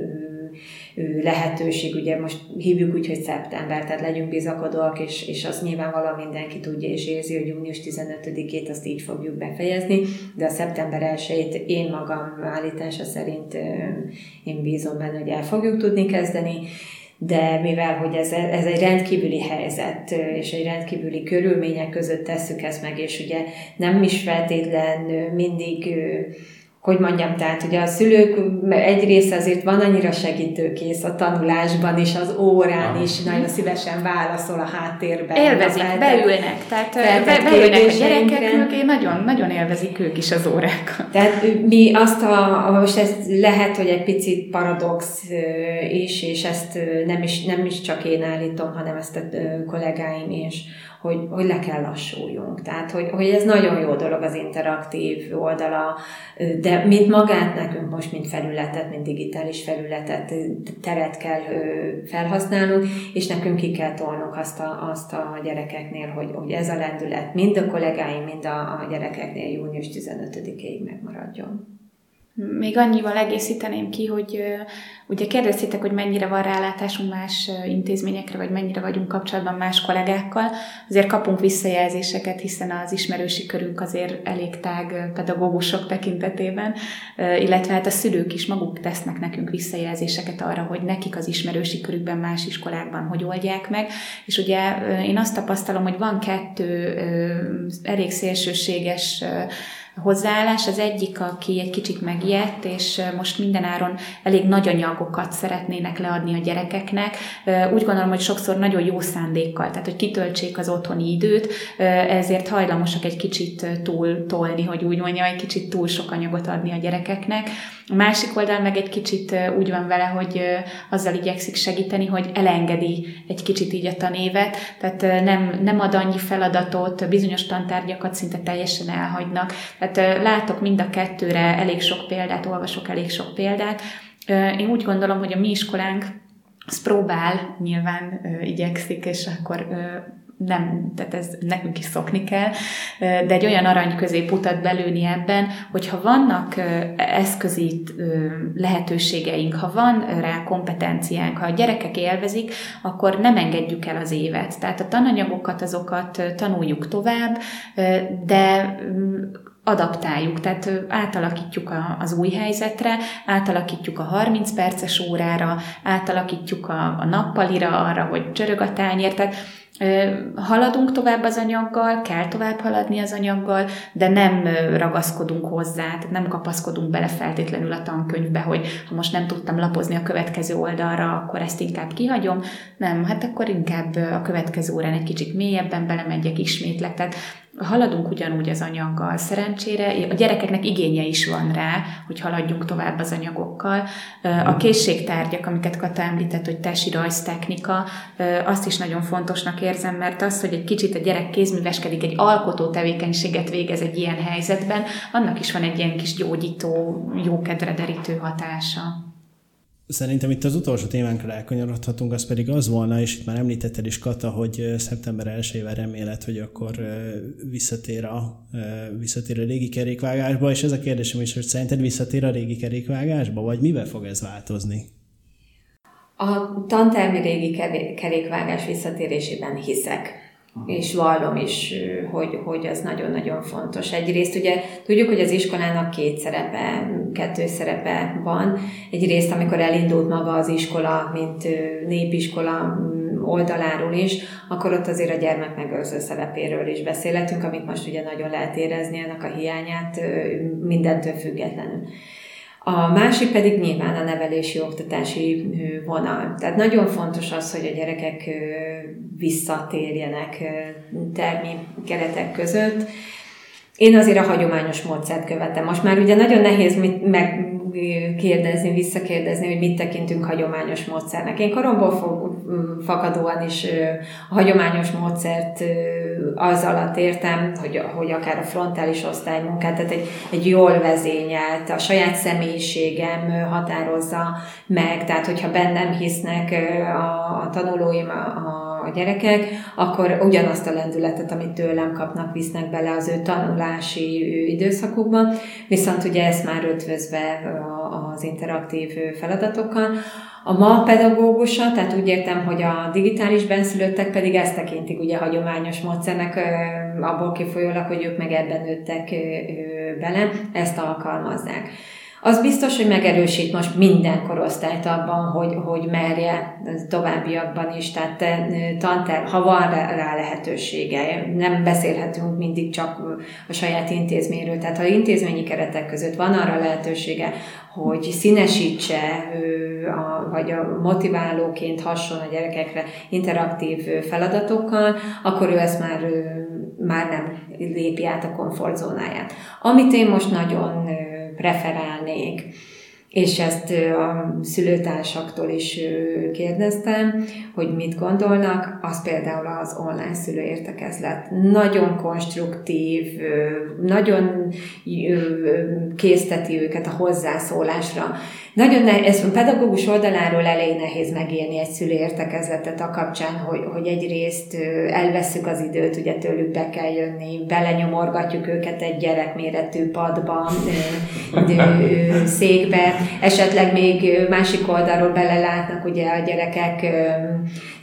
[SPEAKER 4] lehetőség, ugye most hívjuk úgy, hogy szeptember, tehát legyünk bizakodóak, és, és azt nyilvánvalóan mindenki tudja és érzi, hogy június 15-ét azt így fogjuk befejezni, de a szeptember 1-ét én magam állítása szerint én bízom benne, hogy el fogjuk tudni kezdeni, de mivel hogy ez, ez egy rendkívüli helyzet, és egy rendkívüli körülmények között tesszük ezt meg, és ugye nem is feltétlen mindig hogy mondjam, tehát ugye a szülők egy része azért van annyira segítőkész a tanulásban és az órán is nagyon szívesen válaszol a háttérben.
[SPEAKER 5] Élvezik, a beülnek, tehát be, beülnek a gyerekek mögé, nagyon, nagyon élvezik ők is az órákat.
[SPEAKER 4] Tehát mi azt a, most ez lehet, hogy egy picit paradox is, és ezt nem is, nem is csak én állítom, hanem ezt a kollégáim is, hogy, hogy le kell lassuljunk. Tehát, hogy, hogy ez nagyon jó dolog az interaktív oldala, de mint magát nekünk most, mint felületet, mint digitális felületet, teret kell felhasználnunk, és nekünk ki kell tolnunk azt a, azt a gyerekeknél, hogy, hogy ez a lendület mind a kollégáim, mind a, a gyerekeknél június 15-ig megmaradjon.
[SPEAKER 5] Még annyival egészíteném ki, hogy ugye kérdeztétek, hogy mennyire van rálátásunk más intézményekre, vagy mennyire vagyunk kapcsolatban más kollégákkal. Azért kapunk visszajelzéseket, hiszen az ismerősi körünk azért elég tág pedagógusok tekintetében, illetve hát a szülők is maguk tesznek nekünk visszajelzéseket arra, hogy nekik az ismerősi körükben, más iskolákban hogy oldják meg. És ugye én azt tapasztalom, hogy van kettő elég szélsőséges hozzáállás. Az egyik, aki egy kicsit megijedt, és most mindenáron elég nagy anyagokat szeretnének leadni a gyerekeknek. Úgy gondolom, hogy sokszor nagyon jó szándékkal, tehát hogy kitöltsék az otthoni időt, ezért hajlamosak egy kicsit túl tolni, hogy úgy mondjam, egy kicsit túl sok anyagot adni a gyerekeknek. A másik oldal meg egy kicsit úgy van vele, hogy azzal igyekszik segíteni, hogy elengedi egy kicsit így a tanévet, tehát nem, nem ad annyi feladatot, bizonyos tantárgyakat szinte teljesen elhagynak. Tehát látok mind a kettőre elég sok példát, olvasok elég sok példát. Én úgy gondolom, hogy a mi iskolánk az próbál, nyilván igyekszik, és akkor nem, tehát ez nekünk is szokni kell, de egy olyan arany középutat belőni ebben, hogyha vannak eszközi lehetőségeink, ha van rá kompetenciánk, ha a gyerekek élvezik, akkor nem engedjük el az évet. Tehát a tananyagokat, azokat tanuljuk tovább, de mm, adaptáljuk, tehát átalakítjuk a, az új helyzetre, átalakítjuk a 30 perces órára, átalakítjuk a, a nappalira arra, hogy csörög a tányér, tehát Haladunk tovább az anyaggal, kell tovább haladni az anyaggal, de nem ragaszkodunk hozzá, tehát nem kapaszkodunk bele feltétlenül a tankönyvbe, hogy ha most nem tudtam lapozni a következő oldalra, akkor ezt inkább kihagyom. Nem, hát akkor inkább a következő órán egy kicsit mélyebben belemegyek, ismétlek. Tehát haladunk ugyanúgy az anyaggal. Szerencsére a gyerekeknek igénye is van rá, hogy haladjunk tovább az anyagokkal. A készségtárgyak, amiket Kata említett, hogy tesi rajztechnika, azt is nagyon fontosnak érzem, mert az, hogy egy kicsit a gyerek kézműveskedik, egy alkotó tevékenységet végez egy ilyen helyzetben, annak is van egy ilyen kis gyógyító, jókedre derítő hatása.
[SPEAKER 2] Szerintem itt az utolsó témánkra elkanyarodhatunk, az pedig az volna, és itt már említetted is Kata, hogy szeptember 1-ével remélet, hogy akkor visszatér a, visszatér a régi kerékvágásba, és ez a kérdésem is, hogy szerinted visszatér a régi kerékvágásba, vagy mivel fog ez változni?
[SPEAKER 4] A tantermi régi kerékvágás visszatérésében hiszek és vallom is, hogy, hogy az nagyon-nagyon fontos. Egyrészt ugye tudjuk, hogy az iskolának két szerepe, kettő szerepe van. Egyrészt, amikor elindult maga az iskola, mint népiskola oldaláról is, akkor ott azért a gyermek megőrző szerepéről is beszélhetünk, amit most ugye nagyon lehet érezni ennek a hiányát mindentől függetlenül. A másik pedig nyilván a nevelési oktatási vonal. Tehát nagyon fontos az, hogy a gyerekek visszatérjenek termi keretek között. Én azért a hagyományos módszert követem. Most már ugye nagyon nehéz mit megkérdezni, visszakérdezni, hogy mit tekintünk hagyományos módszernek. Én koromból fakadóan is a hagyományos módszert az alatt értem, hogy, hogy akár a frontális osztálymunkát, tehát egy, egy jól vezényelt, a saját személyiségem határozza meg, tehát hogyha bennem hisznek a, a tanulóim, a, a gyerekek, akkor ugyanazt a lendületet, amit tőlem kapnak, visznek bele az ő tanulási időszakukba, viszont ugye ezt már ötvözve az interaktív feladatokkal, a ma pedagógusa, tehát úgy értem, hogy a digitális benszülöttek pedig ezt tekintik ugye hagyományos módszernek, abból kifolyólag, hogy ők meg ebben nőttek bele, ezt alkalmazzák. Az biztos, hogy megerősít most minden korosztályt abban, hogy, hogy merje továbbiakban is, tehát tanter, ha van rá lehetősége, nem beszélhetünk mindig csak a saját intézményről, tehát ha intézményi keretek között van arra lehetősége, hogy színesítse, vagy a motiválóként hasson a gyerekekre interaktív feladatokkal, akkor ő ezt már, már nem lépi át a komfortzónáját. Amit én most nagyon preferálnék, és ezt a szülőtársaktól is kérdeztem, hogy mit gondolnak, az például az online szülőértekezlet. Nagyon konstruktív, nagyon készteti őket a hozzászólásra. Nagyon nehéz, ez a pedagógus oldaláról elég nehéz megélni egy szülőértekezletet a kapcsán, hogy, hogy egyrészt elveszük az időt, ugye tőlük be kell jönni, belenyomorgatjuk őket egy gyerekméretű padba, székbe, esetleg még másik oldalról belelátnak ugye a gyerekek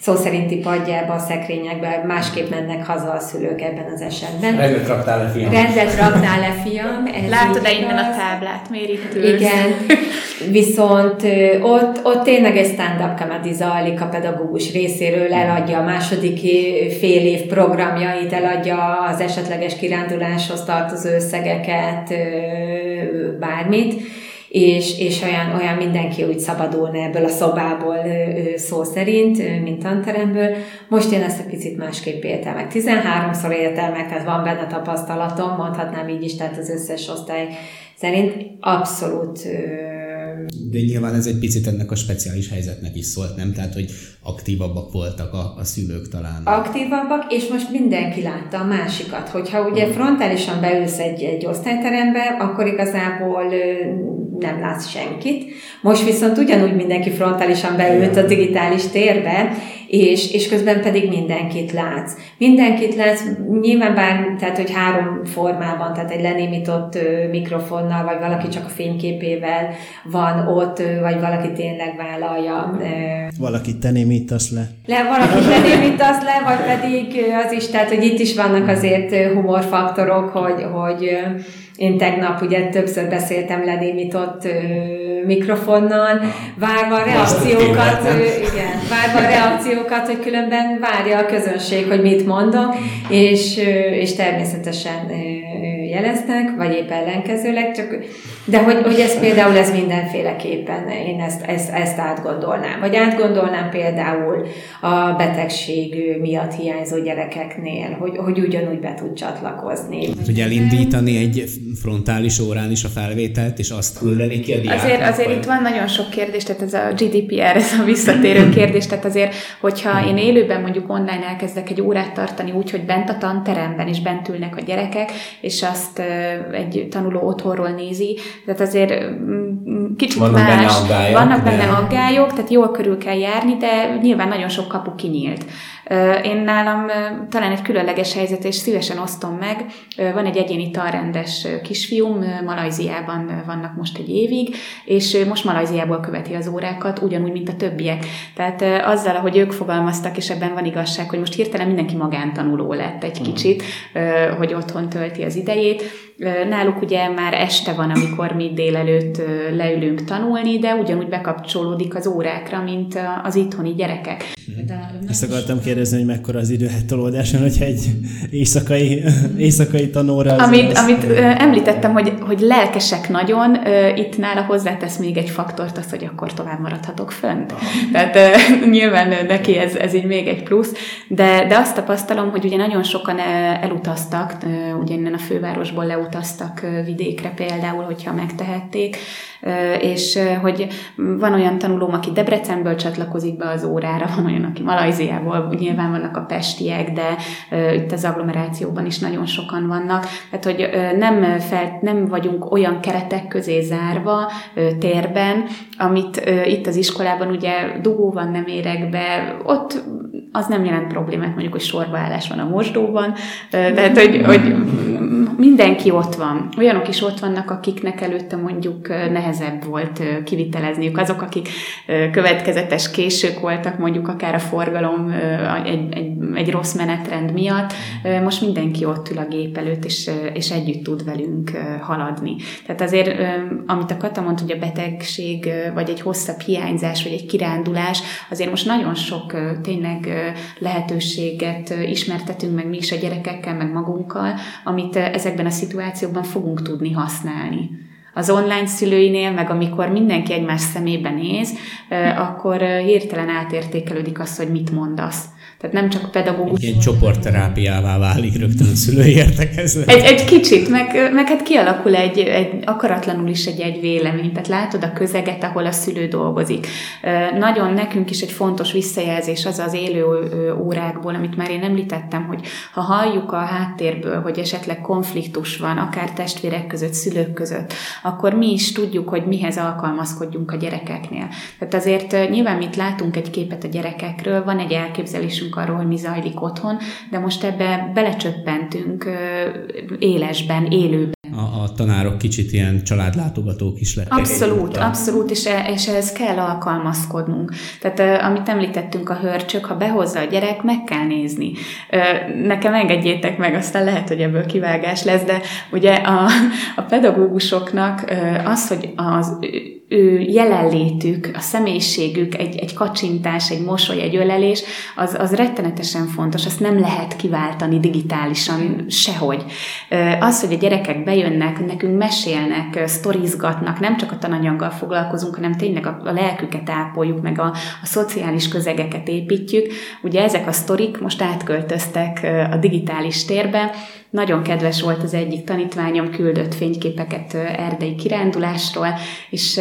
[SPEAKER 4] szó szerinti padjába, a szekrényekbe, másképp mennek haza a szülők ebben az esetben.
[SPEAKER 3] Rendet raktál le, fiam.
[SPEAKER 4] Rendet raktál le, fiam.
[SPEAKER 5] Ez Látod-e innen a táblát, miért itt ülsz?
[SPEAKER 4] Igen, viszont ott, ott tényleg egy stand-up comedy zajlik a pedagógus részéről, eladja a második fél év programjait, eladja az esetleges kiránduláshoz tartozó összegeket, bármit és, és olyan, olyan mindenki úgy szabadulna ebből a szobából szó szerint, mint tanteremből. Most én ezt egy picit másképp éltem meg. 13-szor éltem meg, tehát van benne tapasztalatom, mondhatnám így is, tehát az összes osztály szerint abszolút
[SPEAKER 3] de nyilván ez egy picit ennek a speciális helyzetnek is szólt, nem? Tehát, hogy aktívabbak voltak a, a szülők talán.
[SPEAKER 4] Aktívabbak, és most mindenki látta a másikat. Hogyha ugye frontálisan beülsz egy, egy osztályterembe, akkor igazából nem látsz senkit. Most viszont ugyanúgy mindenki frontálisan beült a digitális térbe, és, és közben pedig mindenkit látsz. Mindenkit látsz, nyilván bár, tehát hogy három formában, tehát egy lenémított mikrofonnal, vagy valaki csak a fényképével van ott, vagy valaki tényleg vállalja.
[SPEAKER 2] Valaki te némítasz le.
[SPEAKER 4] le valaki te némítasz le, vagy pedig az is, tehát hogy itt is vannak azért humorfaktorok, hogy, hogy én tegnap ugye többször beszéltem lenémított mikrofonnal, várva a reakciókat, igen, várva a reakciókat, hogy különben várja a közönség, hogy mit mondok, és, és természetesen jeleztek, vagy épp ellenkezőleg, csak, de hogy, hogy ez például ez mindenféleképpen én ezt, ezt, ezt átgondolnám. Vagy átgondolnám például a betegség miatt hiányzó gyerekeknél, hogy, hogy ugyanúgy be tud csatlakozni.
[SPEAKER 3] Hát, hogy elindítani egy frontális órán is a felvételt, és azt küldeni ki a diáknak,
[SPEAKER 5] Azért, azért itt van nagyon sok kérdés, tehát ez a GDPR, ez a visszatérő kérdés, tehát azért, hogyha én élőben mondjuk online elkezdek egy órát tartani úgy, hogy bent a tanteremben is bent ülnek a gyerekek, és azt egy tanuló otthonról nézi, tehát azért kicsit vannak más, benne aggályok, vannak benne de... aggályok, tehát jól körül kell járni, de nyilván nagyon sok kapu kinyílt. Én nálam talán egy különleges helyzet, és szívesen osztom meg. Van egy egyéni talrendes kisfiúm, Malajziában vannak most egy évig, és most Malajziából követi az órákat, ugyanúgy, mint a többiek. Tehát azzal, ahogy ők fogalmaztak, és ebben van igazság, hogy most hirtelen mindenki magántanuló lett egy kicsit, hogy otthon tölti az idejét. Náluk ugye már este van, amikor mi délelőtt leülünk tanulni, de ugyanúgy bekapcsolódik az órákra, mint az itthoni gyerekek.
[SPEAKER 2] De Ezt akartam kérdezni, hogy mekkora az időhetolódáson, hogyha egy éjszakai, (laughs) éjszakai tanóra...
[SPEAKER 5] Amit, az, amit említettem, hogy, hogy lelkesek nagyon, itt nála hozzátesz még egy faktort, az, hogy akkor tovább maradhatok fönt. Tehát (laughs) nyilván neki ez, ez így még egy plusz, de, de azt tapasztalom, hogy ugye nagyon sokan elutaztak, ugye innen a fővárosból leutaztak vidékre például, hogyha megtehették, és hogy van olyan tanulóm, aki Debrecenből csatlakozik be az órára, van olyan, aki Malajziából, nyilván vannak a pestiek, de itt az agglomerációban is nagyon sokan vannak, tehát hogy nem, fel, nem vagyunk olyan keretek közé zárva térben, amit itt az iskolában ugye dugó van, nem érek be, ott az nem jelent problémát, mondjuk, hogy sorbaállás van a mosdóban, tehát, hogy, hogy mindenki ott van. Olyanok is ott vannak, akiknek előtte mondjuk nehezebb volt kivitelezniük. Azok, akik következetes késők voltak, mondjuk akár a forgalom egy, egy, egy rossz menetrend miatt, most mindenki ott ül a gép előtt, és, és együtt tud velünk haladni. Tehát azért, amit a Kata mondta, hogy a betegség, vagy egy hosszabb hiányzás, vagy egy kirándulás, azért most nagyon sok tényleg lehetőséget ismertetünk meg mi is a gyerekekkel, meg magunkkal, amit ezekben a szituációkban fogunk tudni használni Az online szülőinél, meg amikor mindenki egymás szemébe néz, akkor hirtelen átértékelődik az, hogy mit mondasz. Tehát nem csak pedagógus.
[SPEAKER 3] Ilyen csoportterápiává válik rögtön a szülői értekezlet.
[SPEAKER 5] Egy, egy kicsit, meg, meg hát kialakul egy, egy, akaratlanul is egy, egy vélemény. Tehát látod a közeget, ahol a szülő dolgozik. Nagyon nekünk is egy fontos visszajelzés az az élő órákból, amit már én említettem, hogy ha halljuk a háttérből, hogy esetleg konfliktus van, akár testvérek között, szülők között, akkor mi is tudjuk, hogy mihez alkalmazkodjunk a gyerekeknél. Tehát azért nyilván mit látunk egy képet a gyerekekről, van egy elképzelésünk beszéltünk arról, hogy mi zajlik otthon, de most ebbe belecsöppentünk élesben, élőben.
[SPEAKER 3] A, a tanárok kicsit ilyen családlátogatók is lettek.
[SPEAKER 5] Abszolút, abszolút, és, e, és ehhez kell alkalmazkodnunk. Tehát amit említettünk a hörcsök, ha behozza a gyerek, meg kell nézni. Nekem engedjétek meg, aztán lehet, hogy ebből kivágás lesz, de ugye a, a pedagógusoknak az, hogy az ő jelenlétük, a személyiségük, egy, egy kacsintás, egy mosoly, egy ölelés, az, az rettenetesen fontos, azt nem lehet kiváltani digitálisan sehogy. Az, hogy a gyerekek bejönnek, nekünk mesélnek, sztorizgatnak, nem csak a tananyaggal foglalkozunk, hanem tényleg a, a lelküket ápoljuk, meg a, a szociális közegeket építjük. Ugye ezek a sztorik most átköltöztek a digitális térbe, nagyon kedves volt az egyik tanítványom, küldött fényképeket erdei kirándulásról, és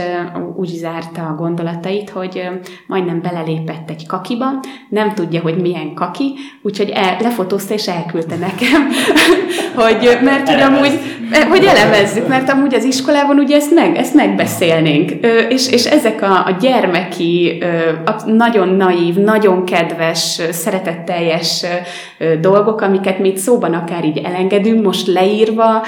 [SPEAKER 5] úgy zárta a gondolatait, hogy majdnem belelépett egy kakiba, nem tudja, hogy milyen kaki, úgyhogy el, lefotózta és elküldte nekem, (laughs) hogy, mert hogy amúgy, hogy elemezzük, mert amúgy az iskolában ugye ezt, meg, ezt megbeszélnénk, és, és ezek a, a gyermeki, nagyon naív, nagyon kedves, szeretetteljes dolgok, amiket mi szóban akár így elengedünk, most leírva,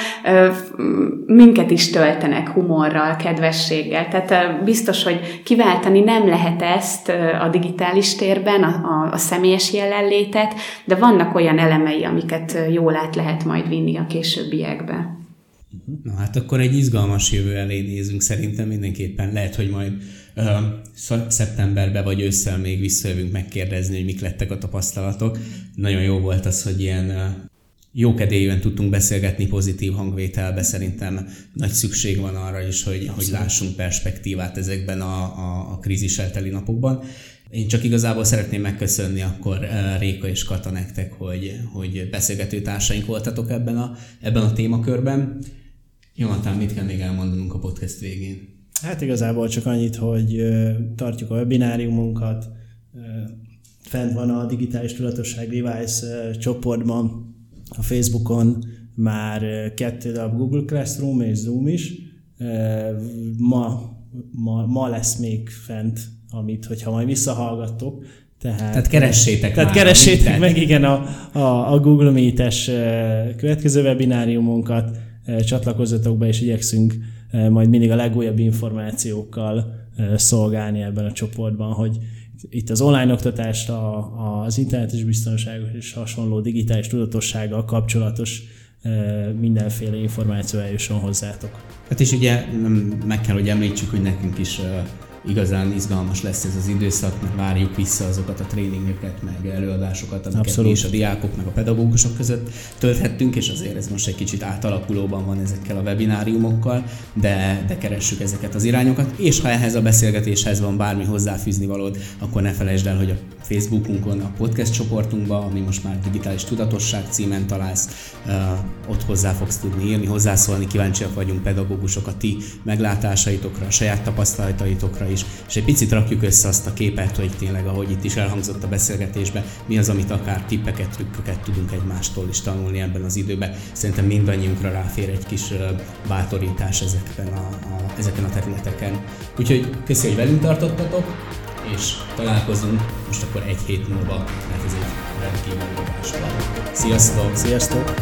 [SPEAKER 5] minket is töltenek humorral, kedvességgel. Tehát biztos, hogy kiváltani nem lehet ezt a digitális térben, a, a, a személyes jelenlétet, de vannak olyan elemei, amiket jól át lehet majd vinni a későbbiekbe.
[SPEAKER 3] Na hát akkor egy izgalmas jövő elé nézünk szerintem mindenképpen. Lehet, hogy majd szeptemberben vagy ősszel még visszajövünk megkérdezni, hogy mik lettek a tapasztalatok. Nagyon jó volt az, hogy ilyen uh, jókedélyűen tudtunk beszélgetni pozitív hangvételbe, szerintem nagy szükség van arra is, hogy, hogy lássunk perspektívát ezekben a, a, a krízissel teli napokban. Én csak igazából szeretném megköszönni akkor Réka és Kata nektek, hogy, hogy beszélgető társaink voltatok ebben a, ebben a témakörben. Jonathan, mit kell még elmondanunk a podcast végén?
[SPEAKER 2] Hát igazából csak annyit, hogy tartjuk a webináriumunkat, fent van a Digitális Tudatosság Device csoportban, a Facebookon már kettő darab Google Classroom és Zoom is. Ma, ma, ma lesz még fent, amit, hogyha majd visszahallgattok,
[SPEAKER 3] tehát, tehát keressétek
[SPEAKER 2] Tehát már, keressétek meg, igen, a, a, a Google Meet-es következő webináriumunkat, csatlakozzatok be, és igyekszünk majd mindig a legújabb információkkal szolgálni ebben a csoportban, hogy itt az online oktatást, a, az internetes biztonságos és hasonló digitális tudatossággal kapcsolatos mindenféle információ eljusson hozzátok.
[SPEAKER 3] Hát és ugye meg kell, hogy említsük, hogy nekünk is igazán izgalmas lesz ez az időszak, mert várjuk vissza azokat a tréningeket, meg előadásokat, amiket Abszolút. mi is a diákok, meg a pedagógusok között tölthettünk, és azért ez most egy kicsit átalakulóban van ezekkel a webináriumokkal, de, de keressük ezeket az irányokat, és ha ehhez a beszélgetéshez van bármi hozzáfűzni valód, akkor ne felejtsd el, hogy a Facebookunkon, a podcast csoportunkban, ami most már digitális tudatosság címen találsz, ott hozzá fogsz tudni írni, hozzászólni, kíváncsiak vagyunk pedagógusok a ti meglátásaitokra, a saját tapasztalataitokra is, és egy picit rakjuk össze azt a képet, hogy tényleg, ahogy itt is elhangzott a beszélgetésben, mi az, amit akár tippeket, trükköket tudunk egymástól is tanulni ebben az időben. Szerintem mindannyiunkra ráfér egy kis bátorítás ezekben a, a, ezeken a területeken. Úgyhogy köszönjük, hogy velünk tartottatok, és találkozunk most akkor egy hét múlva, mert ez egy rendkívül Sziasztok!
[SPEAKER 2] Sziasztok!